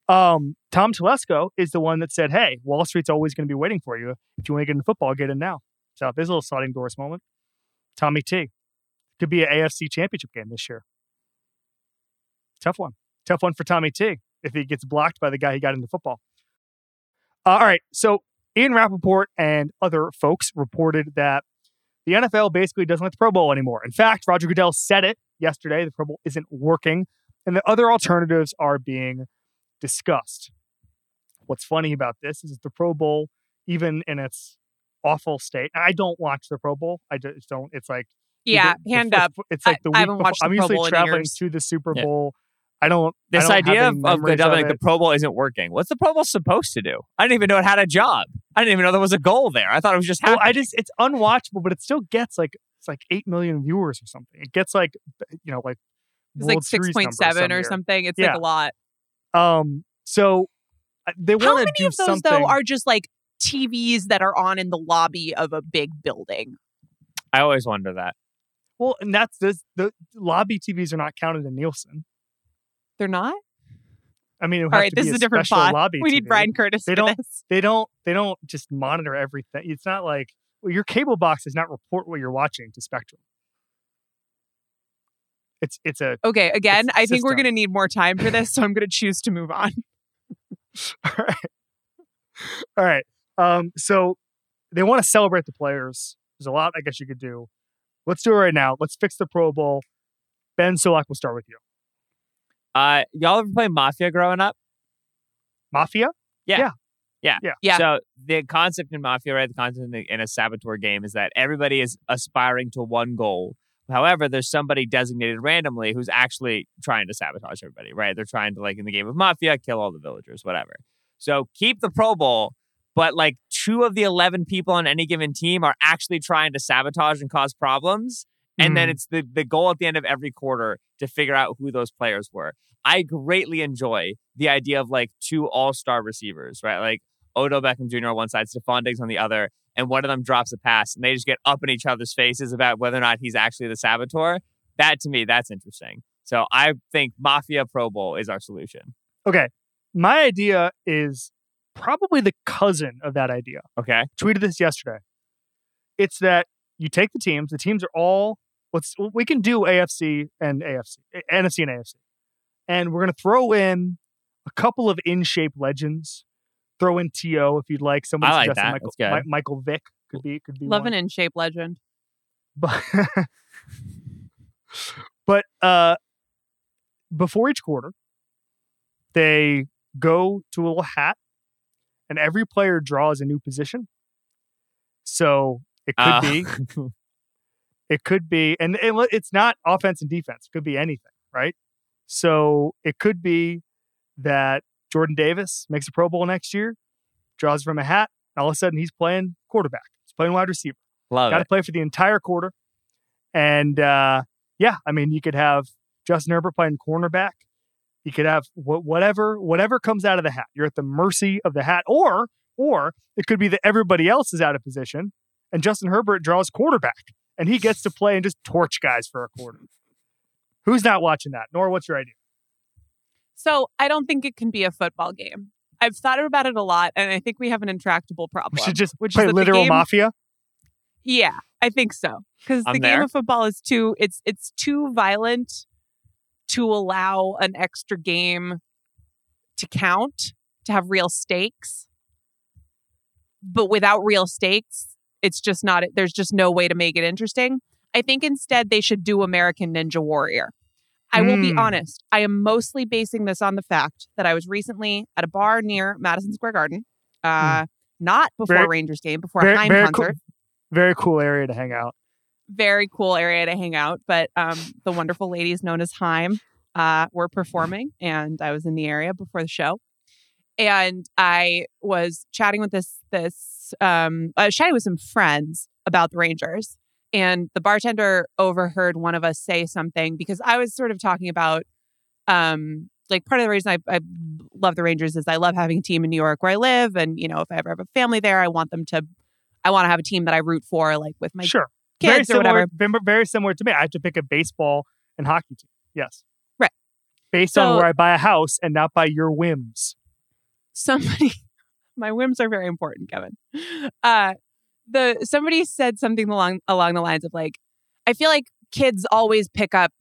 Um, Tom Telesco is the one that said, "Hey, Wall Street's always going to be waiting for you. If you want to get in football, get in now." So there's a little sliding doors moment. Tommy T. Could be an AFC championship game this year. Tough one. Tough one for Tommy T if he gets blocked by the guy he got into football. Uh, all right. So Ian Rapoport and other folks reported that the NFL basically doesn't like the Pro Bowl anymore. In fact, Roger Goodell said it yesterday. The Pro Bowl isn't working, and the other alternatives are being discussed. What's funny about this is that the Pro Bowl, even in its awful state, I don't watch the Pro Bowl. I just don't. It's like Yeah, the- hand the- up. It's like the I week haven't before. watched the I'm Pro usually Bowl in traveling years. to the Super Yeah. Bowl. I don't. I This don't have idea any of, of the, memories like, the Pro Bowl isn't working. What's the Pro Bowl supposed to do? I didn't even know it had a job. I didn't even know there was a goal there. I thought it was just Well. I just it's unwatchable, but it still gets like it's like eight million viewers or something. It gets like you know like It's like World Series six point numbers seven some or something. It's Yeah. like a lot. Um, so they want to many do of those something. though are just like TVs that are on in the lobby of a big building? I always wonder that. well, and that's this, the lobby TVs are not counted in Nielsen. They're not. I mean, it would All have to this is a a different special pod. lobby. We need Bryan Curtis They for don't- this. They don't. They don't just monitor everything. It's not like well, your cable box does not report what you're watching to Spectrum. It's it's a Okay, again, It's a I think we're going to need more time for this, so I'm going to choose to move on. all right. All right. Um, so they want to celebrate the players. There's a lot I guess you could do. Let's do it right now. Let's fix the Pro Bowl. Ben Solak, we'll start with you. Uh, y'all ever play Mafia growing up? Mafia? Yeah. Yeah. Yeah. yeah. Yeah. So the concept in Mafia, right? The concept in, the, in a Saboteur game is that everybody is aspiring to one goal. However, there's somebody designated randomly who's actually trying to sabotage everybody, right? They're trying to, like in the game of Mafia, kill all the villagers, whatever. So keep the Pro Bowl, but like two of the 11 people on any given team are actually trying to sabotage and cause problems. And then Mhm. it's the, the goal at the end of every quarter to figure out who those players were. I greatly enjoy the idea of like two all star receivers, right? Like Odell Beckham Jr. on one side, Stefon Diggs on the other, and one of them drops a pass and they just get up in each other's faces about whether or not he's actually the saboteur. That to me, that's interesting. So I think Mafia Pro Bowl is our solution. Okay. My idea is probably the cousin of that idea. Okay. Tweeted this yesterday. It's that you take the teams, the teams are all let's we can do AFC and AFC, NFC and AFC. And we're gonna throw in a couple of in-shape legends. Throw in T.O. if you'd like. Someone I like suggested that. Michael, That's good. Mi- Michael Vick could be could be Love one. an in shape legend. But but uh before each quarter, they go to a little hat and every player draws a new position. So it could Uh, be it could be and, li- it's not offense and defense. It could be anything, right? So it could be that Jordan Davis makes a Pro Bowl next year, draws from a hat, and all of a sudden he's playing quarterback. He's playing wide receiver Love got to play for the entire quarter. And uh, yeah, I mean, you could have Justin Herbert playing cornerback. You could have wh- whatever whatever comes out of the hat. You're at the mercy of the hat, or or it could be that everybody else is out of position, and Justin Herbert draws quarterback, and he gets to play and just torch guys for a quarter. Who's not watching that? Nor, what's your idea? So I don't think it can be a football game. I've thought about it a lot, and I think we have an intractable problem. We should just which is play that the literal game- mafia. Yeah, I think so. Because I'm the game of football is too it's it's too violent to allow an extra game to count, to have real stakes. But without real stakes, it's just not there's just no way to make it interesting. I think instead they should do American Ninja Warrior. I will be Hmm. honest, I am mostly basing this on the fact that I was recently at a bar near Madison Square Garden. Uh not before Very- Rangers game, before very- a Haim concert cool- Very cool area to hang out. Very cool area to hang out. But um, the wonderful ladies known as Haim uh, were performing, and I was in the area before the show. And I was chatting with this this um, I was chatting with some friends about the Rangers, and the bartender overheard one of us say something because I was sort of talking about um, like part of the reason I, I love the Rangers is I love having a team in New York where I live, and you know if I ever have a family there, I want them to. I want to have a team that I root for, like with my sure. Very kids or similar, whatever. very- Very similar to me. I have to pick a baseball and hockey team. Yes. Right. Based on where I buy a house and not by your whims. somebody my whims are very important kevin uh the somebody said something along along the lines of like i feel like kids always pick up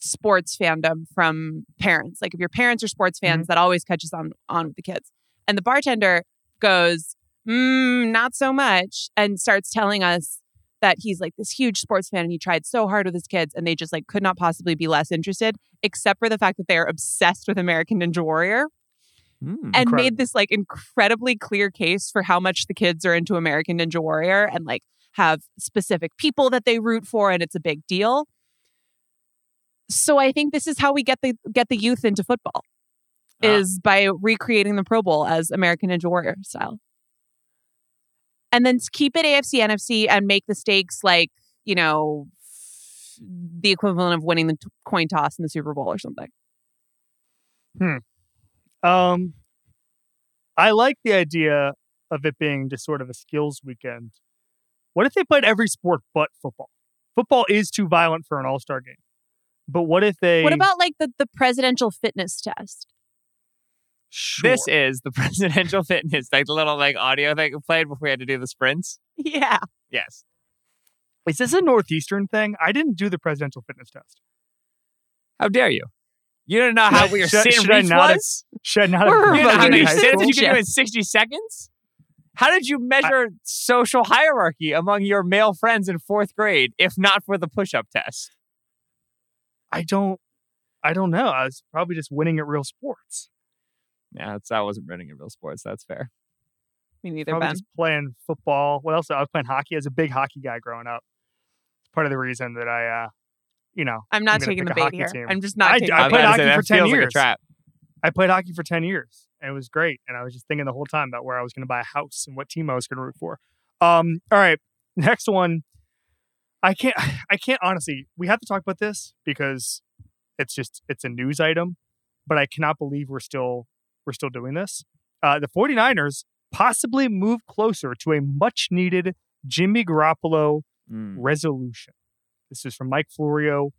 sports fandom from parents like if your parents are sports fans that always catches on on with the kids and the bartender goes mm, not so much and starts telling us that he's like this huge sports fan and he tried so hard with his kids and they just like could not possibly be less interested, except for the fact that they are obsessed with American Ninja Warrior Mm. and made this like incredibly clear case for how much the kids are into American Ninja Warrior and like have specific people that they root for and it's a big deal. So I think this is how we get the get the youth into football Ah. is by recreating the Pro Bowl as American Ninja Warrior style. And then keep it AFC NFC and make the stakes like, you know, the equivalent of winning the t- coin toss in the Super Bowl or something. Hmm. Um, I like the idea of it being just sort of a skills weekend. What if they played every sport but football? Football is too violent for an all star game. But what if they? What about like the, the presidential fitness test? Sure. This is the presidential fitness, like the little like audio thing we played before we had to do the sprints. Yeah. Yes. Is this a Northeastern thing? I didn't do the presidential fitness test. How dare you? You don't know how Should- your should- sit should I reach not have- Should I not We're have You know how many high you can do shit. in 60 seconds? How did you measure social hierarchy among your male friends in fourth grade if not for the push up test? I don't. I don't know. I was probably just winning at real sports. Yeah, that's, I wasn't running in real sports. That's fair. Me neither, Probably Ben. just playing football. What else? I was playing hockey. I was a big hockey guy growing up. It's part of the reason that I, uh, you know, I'm not gonna taking the bait here. team. I'm just not I- taking I the played bait. was about to hockey say, for 10 feels like a years. trap. I played hockey for 10 years and it was great. And I was just thinking the whole time about where I was going to buy a house and what team I was going to root for. Um, all right. Next one. I can't, I can't honestly, we have to talk about this because it's just, it's a news item, but I cannot believe we're still, we're still doing this. Uh, the 49ers possibly move closer to a much needed Jimmy Garoppolo Mm. resolution. This is from Mike Florio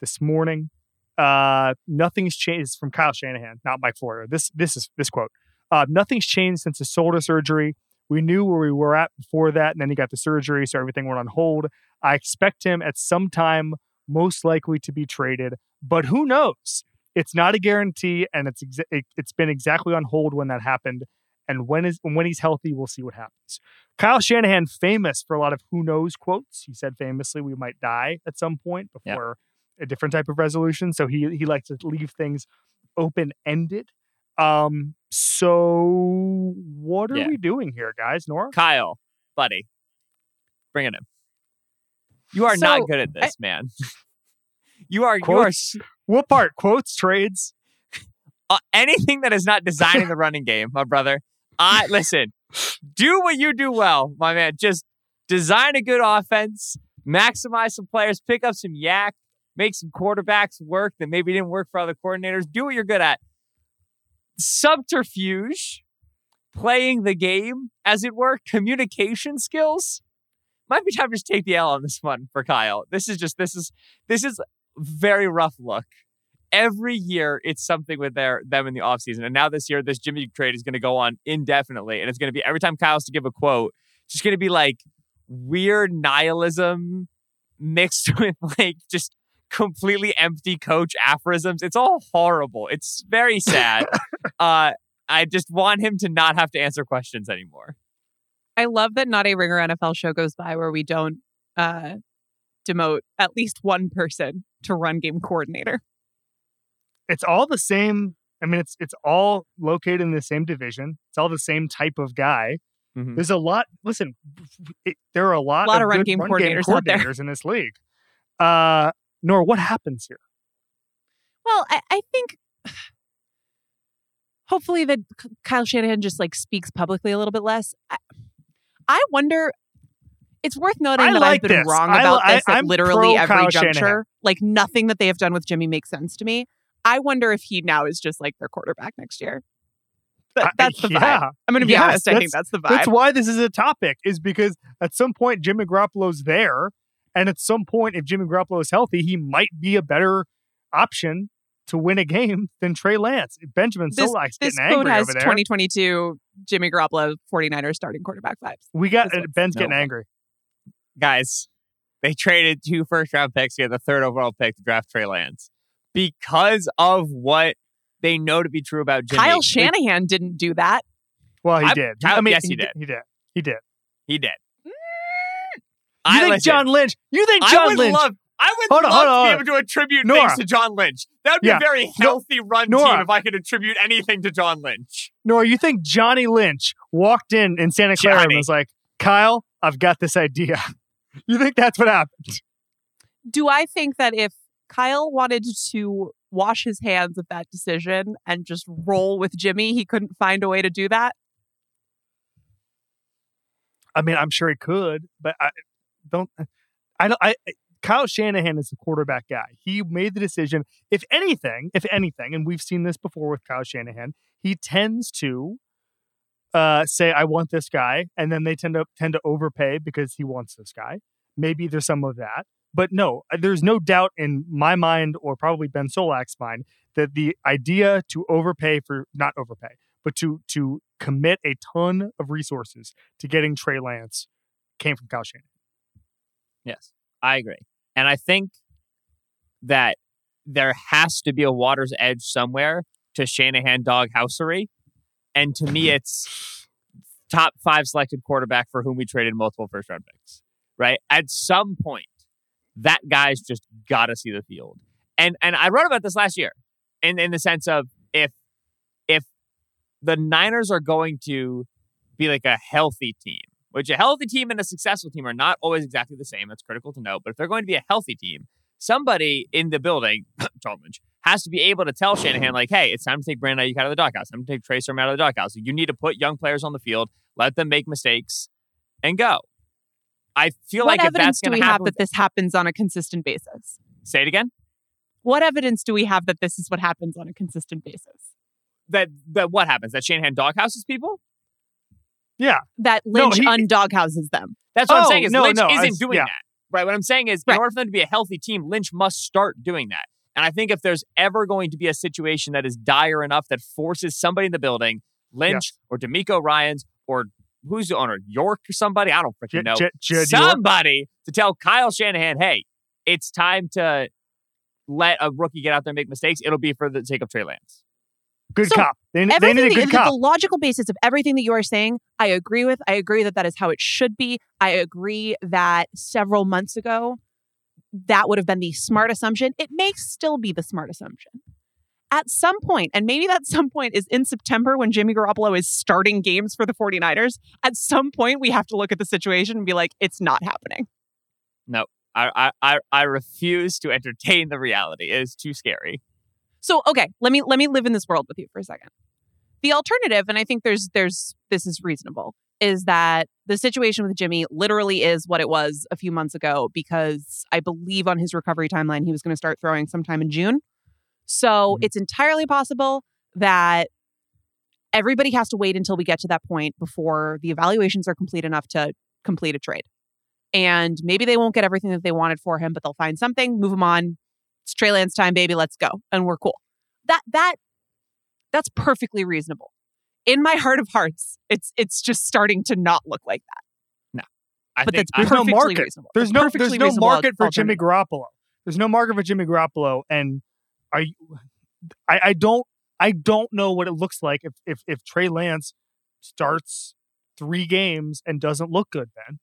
this morning. Uh, nothing's changed is from Kyle Shanahan, not Mike Florio. This this is this quote. Uh, nothing's changed since his shoulder surgery. We knew where we were at before that, and then he got the surgery, so everything went on hold. I expect him at some time, most likely to be traded, but who knows? It's not a guarantee, and it's exa- it, it's been exactly on hold when that happened. And when is when he's healthy, we'll see what happens. Kyle Shanahan, famous for a lot of who knows quotes. He said famously, "We might die at some point Yeah. before a different type of resolution." So he he likes to leave things open ended. Um. So what are Yeah. we doing here, guys? Nora, Kyle, buddy, bring it in. You are So, not good at this, man. you are. You are What part? Quotes, trades. uh, anything that is not designing the running game, my brother. I listen. Do what you do well, my man. Just design a good offense, maximize some players, pick up some YAC, make some quarterbacks work that maybe didn't work for other coordinators. Do what you're good at. Subterfuge, playing the game, as it were, communication skills. Might be time to just take the L on this one for Kyle. This is just this is this is very rough look every year it's something with their them in the offseason. And now this year, this Jimmy trade is going to go on indefinitely. And it's going to be every time Kyle's to give a quote, it's just going to be like weird nihilism mixed with like just completely empty coach aphorisms. It's all horrible. It's very sad. uh, I just want him to not have to answer questions anymore. I love that not a ringer NFL show goes by where we don't uh, demote at least one person to run game coordinator. It's all the same. I mean, it's it's all located in the same division. It's all the same type of guy. Mhm. There's a lot. Listen, it, there are a lot, a Lot of run good game coordinators out there. coordinators in this league. Uh, Nora, what happens here? Well, I, I think hopefully that Kyle Shanahan just like speaks publicly a little bit less. I, I wonder. It's worth noting I that like I've been this. wrong about I- this at I'm literally every Kyle juncture. Shanahan. Like nothing that they have done with Jimmy makes sense to me. I wonder if he now is just like their quarterback next year. But that's the vibe. yeah. I'm going to be Yes, honest. I think that's the vibe. That's why this is a topic, is because at some point Jimmy Garoppolo's there, and at some point, if Jimmy Garoppolo is healthy, he might be a better option to win a game than Trey Lance. Benjamin this Solak's this getting angry has over there. 2022 Jimmy Garoppolo 49ers starting quarterback vibes. we got uh, Ben's no getting angry. Guys, they traded two first round picks to get the third overall pick to draft Trey Lance because of what they know to be true about Jimmy. Kyle Like, Shanahan didn't do that. Well, he I- did. Kyle- I mean, yes, he he did. He did. He did. He did. You I think listen, John Lynch? You think I John would Lynch? love. I would Hold love hold on, to be able to attribute Nora. things to John Lynch. That would be Yeah. a very No- healthy run Nora. team if I could attribute anything to John Lynch. Nor you think Johnny Lynch walked in in Santa Clara and was like, "Kyle, I've got this idea." You think that's what happened? Do I think that if Kyle wanted to wash his hands of that decision and just roll with Jimmy, he couldn't find a way to do that? I mean, I'm sure he could, but I don't. I don't. I Kyle Shanahan is the quarterback guy. He made the decision. If anything, if anything, and we've seen this before with Kyle Shanahan, he tends to uh, say, "I want this guy," and then they tend to tend to overpay because he wants this guy. Maybe there's some of that, but no, uh, there's no doubt in my mind, or probably Ben Solak's mind, that the idea to overpay for not overpay, but to to commit a ton of resources to getting Trey Lance came from Kyle Shanahan. Yes, I agree. And I think that there has to be a water's edge somewhere to Shanahan doghousery. And to me, it's top five selected quarterback for whom we traded multiple first round picks, right? At some point, that guy's just got to see the field. And and I wrote about this last year in, in the sense of if if the Niners are going to be like a healthy team, which a healthy team and a successful team are not always exactly the same. That's critical to note. But if they're going to be a healthy team, somebody in the building, John Lynch, has to be able to tell Shanahan, like, hey, it's time to take Brandon Aiyuk out of the doghouse. Time to take Tracer out of the doghouse. You need to put young players on the field, let them make mistakes, and go. I feel what like if evidence that's do going we to have happen, that this happens on a consistent basis? say it again. What evidence do we have that this is what happens on a consistent basis? That that what happens? That Shanahan doghouses people. Yeah. That No, Lynch he- undoghouses them. That's what I'm Oh, saying. Is no, Lynch no, isn't s- doing yeah. that, right? What I'm saying is, Right. in order for them to be a healthy team, Lynch must start doing that. And I think if there's ever going to be a situation that is dire enough that forces somebody in the building, Lynch or DeMeco Ryans or who's the owner, York or somebody, I don't freaking J- know, J- Jed York. somebody to tell Kyle Shanahan, hey, it's time to let a rookie get out there and make mistakes. It'll be for the sake of Trey Lance. Good So, cop. They, they Everything need a good the, the logical basis of everything that you are saying, I agree with. I agree that that is how it should be. I agree that several months ago, that would have been the smart assumption. It may still be the smart assumption. At some point, and maybe that some point is in September when Jimmy Garoppolo is starting games for the 49ers, at some point we have to look at the situation and be like, it's not happening. No, I, I, I refuse to entertain the reality. It is too scary. So okay, let me let me live in this world with you for a second. The alternative, and I think there's there's this is reasonable, is that the situation with Jimmy literally is what it was a few months ago because I believe on his recovery timeline he was going to start throwing sometime in June. So Mhm. it's entirely possible that everybody has to wait until we get to that point before the evaluations are complete enough to complete a trade. And maybe they won't get everything that they wanted for him, but they'll find something, move him on. It's Trey Lance time, baby. Let's go, and we're cool. That that that's perfectly reasonable. In my heart of hearts, it's it's just starting to not look like that. No. I But think that's There's no perfectly market. reasonable. There's A no there's no reasonable market for Jimmy alternative. Garoppolo. There's no market for Jimmy Garoppolo, and are you? I, I don't I don't know what it looks like if if if Trey Lance starts three games and doesn't look good. Then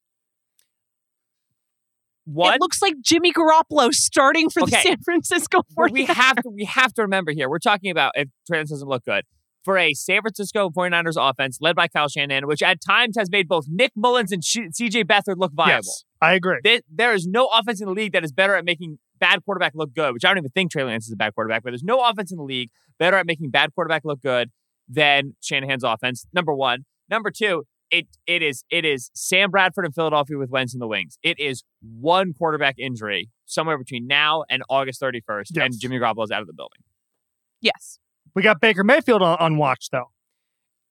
one, It looks like Jimmy Garoppolo starting for the San Francisco Well, 49ers. we have to we have to remember here. We're talking about if Trey Lance doesn't look good. For a San Francisco 49ers offense led by Kyle Shanahan, which at times has made both Nick Mullens and CJ Beathard look viable. yes, I agree. There- there is no offense in the league that is better at making bad quarterback look good, which I don't even think Trey Lance is a bad quarterback, but there's no offense in the league better at making bad quarterback look good than Shanahan's offense. Number one. Number two, it it is it is Sam Bradford in Philadelphia with Wentz in the wings. It is one quarterback injury somewhere between now and August 31st, and Jimmy Garoppolo is out of the building. yes. We got Baker Mayfield on, on watch though.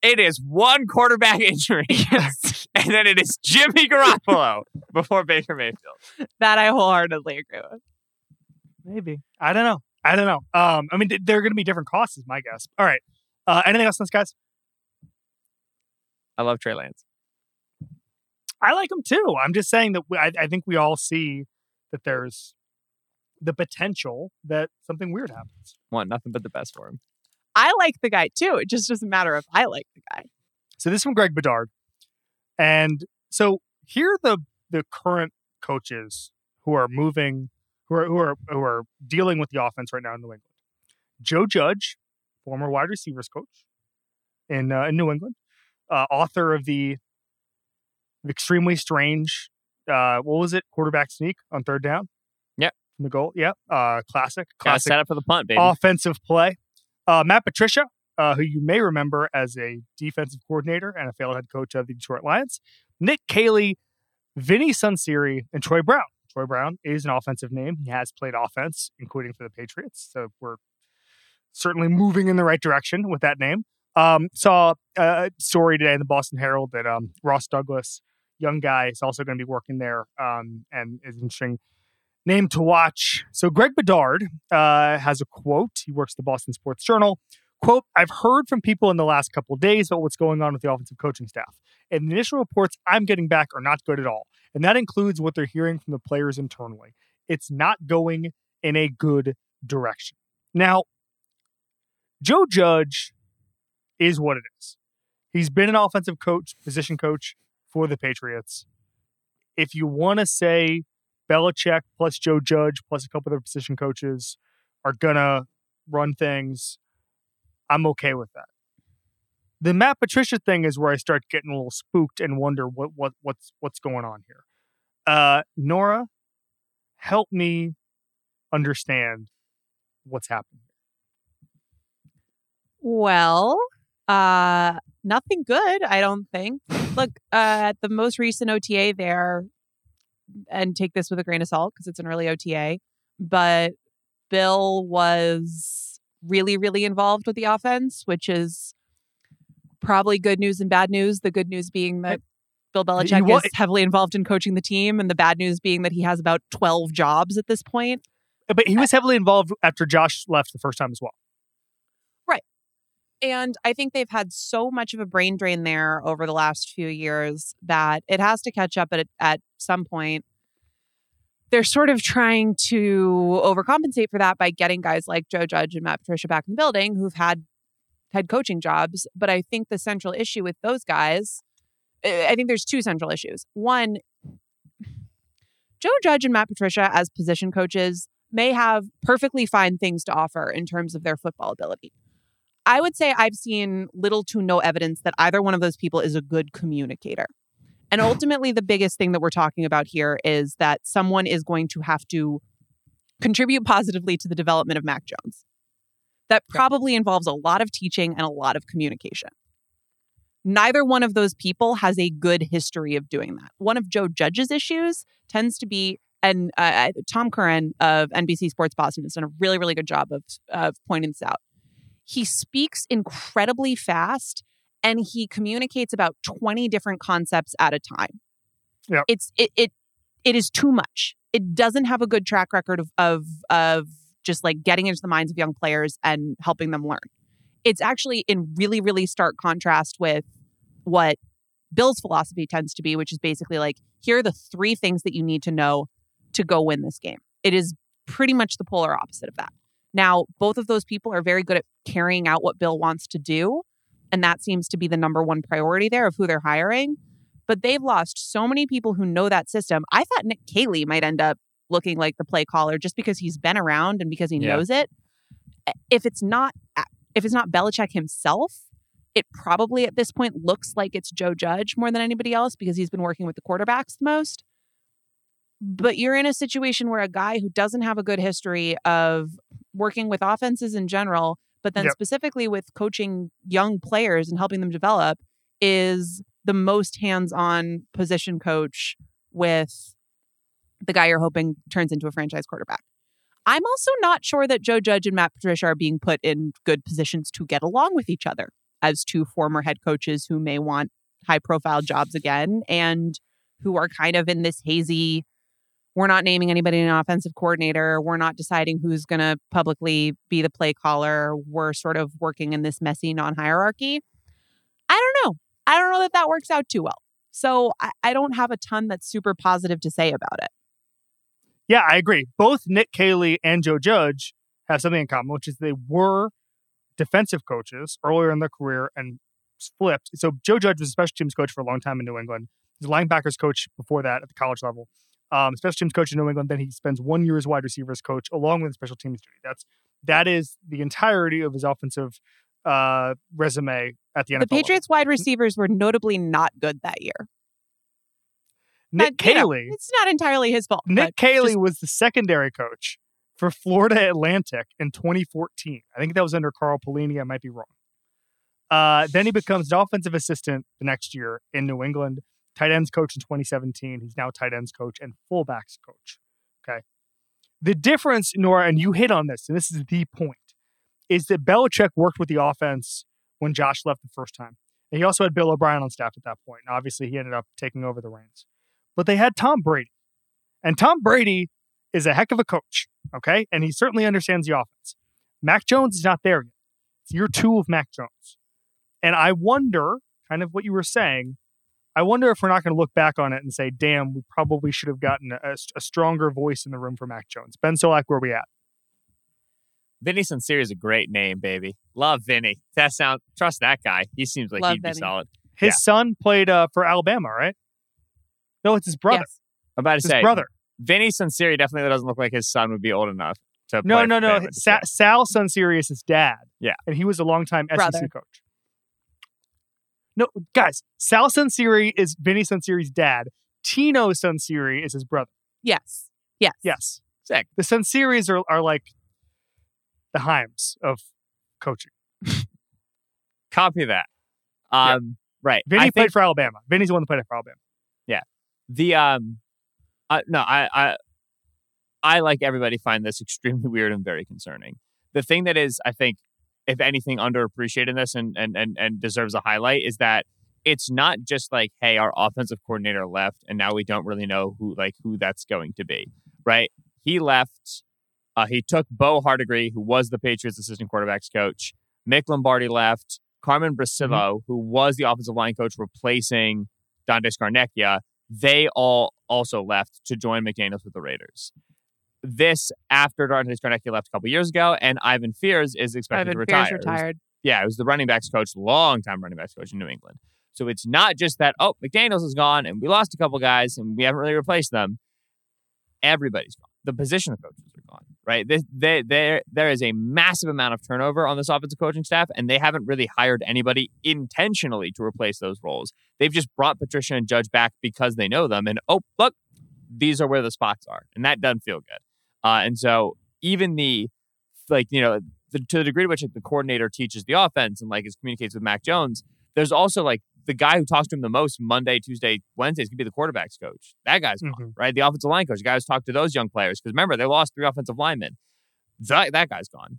It is one quarterback injury, Yes. and then it is Jimmy Garoppolo before Baker Mayfield. that I wholeheartedly agree with. Maybe I don't know. I don't know. Um, I mean, th- there are going to be different costs, is my guess. All right. Uh, anything else on this, guys? I love Trey Lance. I like him too. I'm just saying that we, I, I think we all see that there's the potential that something weird happens. Want nothing but the best for him. I like the guy too. It just doesn't matter if I like the guy. So this is from Greg Bedard, and so here are the the current coaches who are moving, who are who are who are dealing with the offense right now in New England. Joe Judge, former wide receivers coach in uh, in New England, uh, author of the extremely strange, uh, what was it, quarterback sneak on third down. Yep. From the goal. Yep. Uh, classic. Classic set up for the punt, baby. offensive play. Uh, Matt Patricia, uh, who you may remember as a defensive coordinator and a failed head coach of the Detroit Lions. Nick Caley, Vinny Sunseri, and Troy Brown. Troy Brown is an offensive name. He has played offense, including for the Patriots. So we're certainly moving in the right direction with that name. Um, saw a story today in the Boston Herald that um, Ross Douglas, young guy, is also going to be working there um, and is interesting name to watch. So Greg Bedard uh, has a quote. He works the Boston Sports Journal. Quote, I've heard from people in the last couple days about what's going on with the offensive coaching staff. And the initial reports I'm getting back are not good at all. And that includes what they're hearing from the players internally. It's not going in a good direction. Now, Joe Judge is what it is. He's been an offensive coach, position coach for the Patriots. If you want to say Belichick plus Joe Judge plus a couple of other position coaches are gonna run things, I'm okay with that. The Matt Patricia thing is where I start getting a little spooked and wonder what what what's what's going on here. Uh, Nora, help me understand what's happening. Well, uh, nothing good, I don't think. Look, uh, at the most recent OTA there, and take this with a grain of salt because it's an early OTA, but Bill was really, really involved with the offense, which is probably good news and bad news. The good news being that Bill Belichick wa- is heavily involved in coaching the team, and the bad news being that he has about 12 jobs at this point. But he was heavily involved after Josh left the first time as well. And I think they've had so much of a brain drain there over the last few years that it has to catch up at at some point. They're sort of trying to overcompensate for that by getting guys like Joe Judge and Matt Patricia back in the building who've had head coaching jobs. But I think the central issue with those guys, I I think there's two central issues. One, Joe Judge and Matt Patricia as position coaches may have perfectly fine things to offer in terms of their football ability. I would say I've seen little to no evidence that either one of those people is a good communicator. And ultimately, the biggest thing that we're talking about here is that someone is going to have to contribute positively to the development of Mac Jones. That probably involves a lot of teaching and a lot of communication. Neither one of those people has a good history of doing that. One of Joe Judge's issues tends to be, and uh, Tom Curran of NBC Sports Boston has done a really, really good job of, of pointing this out he speaks incredibly fast and he communicates about 20 different concepts at a time. Yep. It's it it it is too much. It doesn't have a good track record of of of just like getting into the minds of young players and helping them learn. It's actually in really really stark contrast with what Bill's philosophy tends to be, which is basically like here are the three things that you need to know to go win this game. It is pretty much the polar opposite of that. Now, both of those people are very good at carrying out what Bill wants to do. And that seems to be the number one priority there of who they're hiring. But they've lost so many people who know that system. I thought Nick Caley might end up looking like the play caller just because he's been around and because he Yeah. knows it. If it's not if it's not Belichick himself, it probably at this point looks like it's Joe Judge more than anybody else because he's been working with the quarterbacks the most. But you're in a situation where a guy who doesn't have a good history of working with offenses in general, but then Yep. specifically with coaching young players and helping them develop, is the most hands on position coach with the guy you're hoping turns into a franchise quarterback. I'm also not sure that Joe Judge and Matt Patricia are being put in good positions to get along with each other as two former head coaches who may want high profile jobs again and who are kind of in this hazy we're not naming anybody an offensive coordinator. We're not deciding who's going to publicly be the play caller. We're sort of working in this messy non hierarchy. I don't know. I don't know that that works out too well. So I, I don't have a ton that's super positive to say about it. Yeah, I agree. Both Nick Caley and Joe Judge have something in common, which is they were defensive coaches earlier in their career and flipped. So Joe Judge was a special teams coach for a long time in New England. He was a linebackers coach before that at the college level. Um, special teams coach in New England. Then he spends one year as wide receivers coach along with special teams duty. That's that is the entirety of his offensive uh, resume at the NFL. The Patriots wide receivers were notably not good that year. Nick But, you know, Caley. it's not entirely his fault. Nick Caley just- was the secondary coach for Florida Atlantic in 2014. I think that was under Carl Pelini. I might be wrong. Uh, then he becomes an offensive assistant the next year in New England, tight ends coach in 2017. He's now tight ends coach and fullbacks coach. Okay. The difference, Nora, and you hit on this, and this is the point, is that Belichick worked with the offense when Josh left the first time. And he also had Bill O'Brien on staff at that point. And obviously, he ended up taking over the reins. But they had Tom Brady. And Tom Brady is a heck of a coach, okay? And he certainly understands the offense. Mac Jones is not there yet. It's year two of Mac Jones. And I wonder, kind of what you were saying, I wonder if we're not going to look back on it and say, damn, we probably should have gotten a, a stronger voice in the room for Mac Jones. Ben Solak, where are we at? Vinny Sunseri is a great name, baby. Love Vinny. That sound trust that guy. He seems like Love he'd be solid. His Yeah. son played uh, for Alabama, right? No, it's his brother. Yes. I'm about to It's his say brother. Vinny Sunseri definitely doesn't look like his son would be old enough to No, play no, for no. Bama. Sa- Sal Sunseri is his dad. Yeah. And he was a longtime Brother. SEC coach. No, guys, Sal Sunseri is Vinny Sunseri's dad. Tino Sunseri is his brother. Yes. Yes. Yes. Sick. The Sunseris are, are like the Haims of coaching. Copy that. Yeah. Um, right. Vinny I played think for Alabama. Vinny's the one that played for Alabama. Yeah. The um, uh, no, I, I, I like everybody find this extremely weird and very concerning. The thing that is, I think, if anything, underappreciated in this and and and and deserves a highlight is that it's not just like, hey, our offensive coordinator left, and now we don't really know who like who that's going to be, right? He left. Uh, he took Bo Hardegree, who was the Patriots' assistant quarterbacks coach. Mick Lombardi left. Carmen Bricillo, who was the offensive line coach, replacing Dante Scarnecchia, they all also left to join McDaniels with the Raiders. This after Dante Scarnecchia left a couple years ago, and Ivan Fears is expected Ivan to retire. Fears It was- retired. yeah, it was the running backs coach, long time running backs coach in New England. So it's not just that, oh, McDaniels is gone and we lost a couple guys and we haven't really replaced them. Everybody's gone. The position of coaches are gone, right? This, they, there, there is a massive amount of turnover on this offensive coaching staff, and they haven't really hired anybody intentionally to replace those roles. They've just brought Patricia and Judge back because they know them. And oh, look, these are where the spots are. And that doesn't feel good. Uh, and so even the, like, you know, the, to the degree to which like, the coordinator teaches the offense and like is communicates with Mac Jones, there's also like the guy who talks to him the most Monday, Tuesday, Wednesdays could be the quarterbacks coach. That guy's gone, Mhm. right? The offensive line coach, the guy who's talked to those young players. Because remember, they lost three offensive linemen. That, that guy's gone.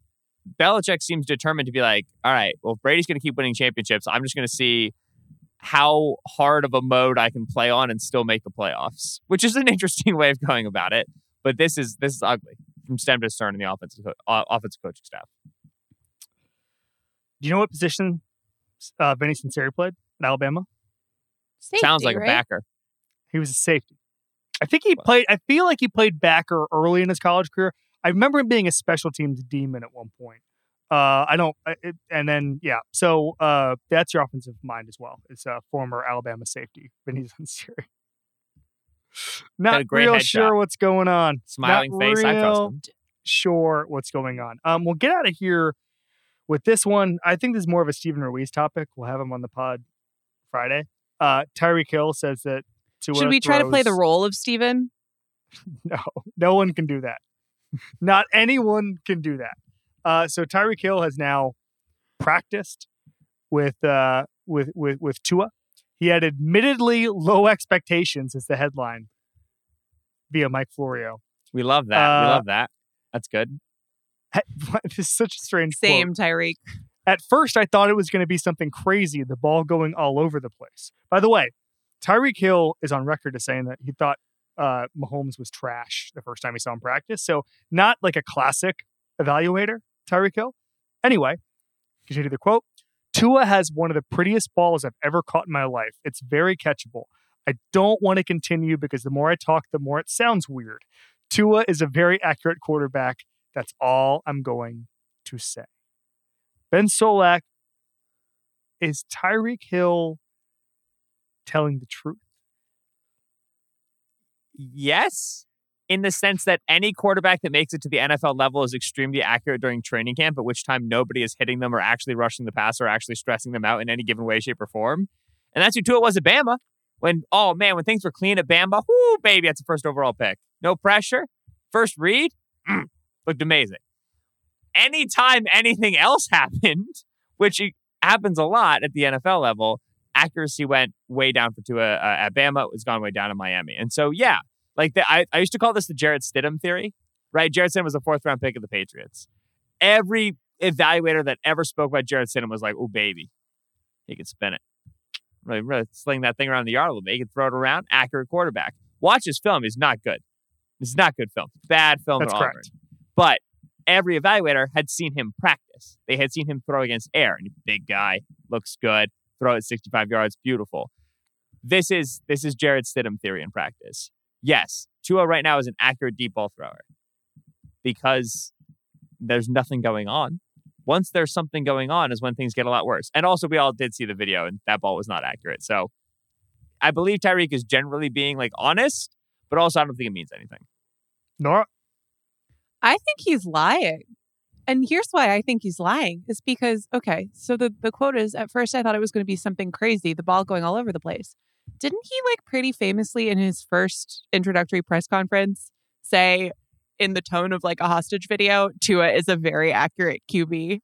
Belichick seems determined to be like, all right, well, if Brady's going to keep winning championships, I'm just going to see how hard of a mode I can play on and still make the playoffs, which is an interesting way of going about it. But this is this is ugly from stem to stern in the offensive uh, offensive coaching staff. Do you know what position uh, Vinny Sunseri played at Alabama? Sounds Safety, like a backer. He was a safety. I think he played. I feel like he played backer early in his college career. I remember him being a special teams demon at one point. Uh, I don't. It, and then yeah, so uh, that's your offensive mind as well. It's a former Alabama safety, Vinny Sunseri. Got a Not real headshot. sure what's going on. Smiling Not face, I trust real him. Sure, what's going on. Um, we'll get out of here with this one. I think this is more of a Steven Ruiz topic. We'll have him on the pod Friday. Uh, Tyreek Hill says that. Tua Should we try to play the role of Stephen? no, no one can do that. Not anyone can do that. Uh, so Tyreek Hill has now practiced with uh, with with with Tua. He had admittedly low expectations as the headline via Mike Florio. We love that. we Uh, love that. That's good. this is such a strange quote. Same, Tyreek. At first, I thought it was going to be something crazy, the ball going all over the place. By the way, Tyreek Hill is on record as saying that he thought uh, Mahomes was trash the first time he saw him practice. So, not like a classic evaluator, Tyreek Hill. Anyway, continue the quote Tua has one of the prettiest balls I've ever caught in my life. It's very catchable. I don't want to continue because the more I talk, the more it sounds weird. Tua is a very accurate quarterback. That's all I'm going to say. Ben Solak, is Tyreek Hill telling the truth? yes, in the sense that any quarterback that makes it to the NFL level is extremely accurate during training camp, at which time nobody is hitting them or actually rushing the pass or actually stressing them out in any given way, shape, or form. And that's who Tua was at Bama. When, oh man, when things were clean at Bama, whoo, baby, that's the first overall pick. No pressure. First read, mm, looked amazing. Anytime anything else happened, which happens a lot at the NFL level, accuracy went way down for Tua uh, at Bama. It's gone way down in Miami. And so, yeah, like the, I, I used to call this the Jarrett Stidham theory, right? Jarrett Stidham was a fourth round pick of the Patriots. Every evaluator that ever spoke about Jarrett Stidham was like, oh, baby, he can spin it. Really, really sling that thing around the yard a little bit. He can throw it around. Accurate quarterback. Watch his film. He's not good. It's not good film. Bad film That's at Auburn. correct. But every evaluator had seen him practice. They had seen him throw against air. And big guy, looks good, throw it 65 yards, beautiful. This is this is Jarrett Stidham theory in practice. Yes, Tua right now is an accurate deep ball thrower because there's nothing going on. Once there's something going on is when things get a lot worse. And also we all did see the video and that ball was not accurate. So I believe Tyreek is generally being like honest, but also I don't think it means anything. Nora, I think he's lying. And here's why I think he's lying is because, okay, so the, the quote is at first I thought it was going to be something crazy, the ball going all over the place. Didn't he, like, pretty famously in his first introductory press conference say, in the tone of like a hostage video, Tua is a very accurate QB?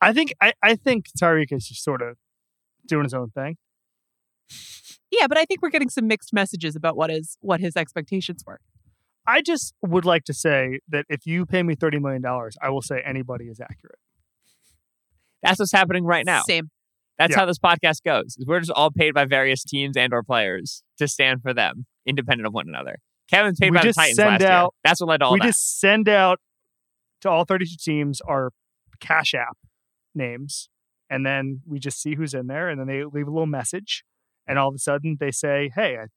I think I, I think Tyreek is just sort of doing his own thing. Yeah, but I think we're getting some mixed messages about what is what his expectations were. I just would like to say that if you pay me thirty million dollars, I will say anybody is accurate. That's what's happening right now. Same. That's Yeah. how this podcast goes. We're just all paid by various teams and or players to stand for them, independent of one another. Kevin's paid We by the Titans send last year. That's what led to all we that. just send out to all thirty-two teams our Cash App names, and then we just see who's in there, and then they leave a little message, and all of a sudden they say, "Hey, I, you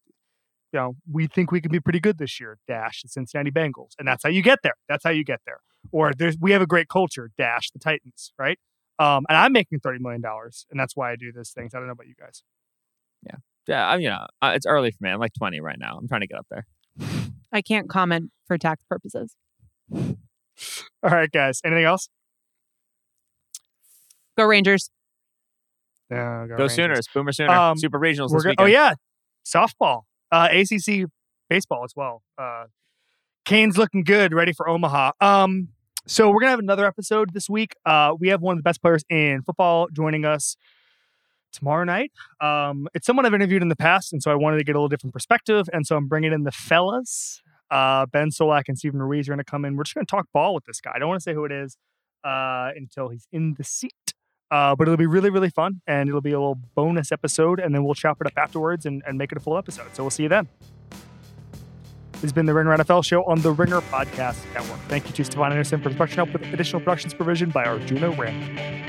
know, we think we can be pretty good this year." Dash the Cincinnati Bengals, and that's how you get there. That's how you get there. Or there's we have a great culture. Dash the Titans, right? Um, and I'm making thirty million dollars, and that's why I do these things. I don't know about you guys. yeah, Yeah. I- you know, uh, it's early for me. I'm like 20 right now. I'm trying to get up there. I can't comment for tax purposes. All right, guys. Anything else? Go Rangers. Yeah, Go Rangers. Sooners. Boomer Sooner. Um, Super regionals this go- oh yeah, softball, uh, ACC baseball as well. Uh, Kane's looking good, ready for Omaha. Um, so we're gonna have another episode this week. Uh, we have one of the best players in football joining us tomorrow night. Um, it's someone I've interviewed in the past, and so I wanted to get a little different perspective, and so I'm bringing in the fellas. Uh, ben Solak and Steven Ruiz are to come in. We're just to talk ball with this guy. I don't want to say who it is uh, until he's in the seat. Uh, but it'll be really, really fun, and it'll be a little bonus episode, and then we'll chop it up afterwards and, and make it a full episode. So we'll see you then. Has been the Ringer NFL show on the Ringer Podcast Network. Thank you to Stefan Anderson for production help with additional productions provision by Arjuna Ram.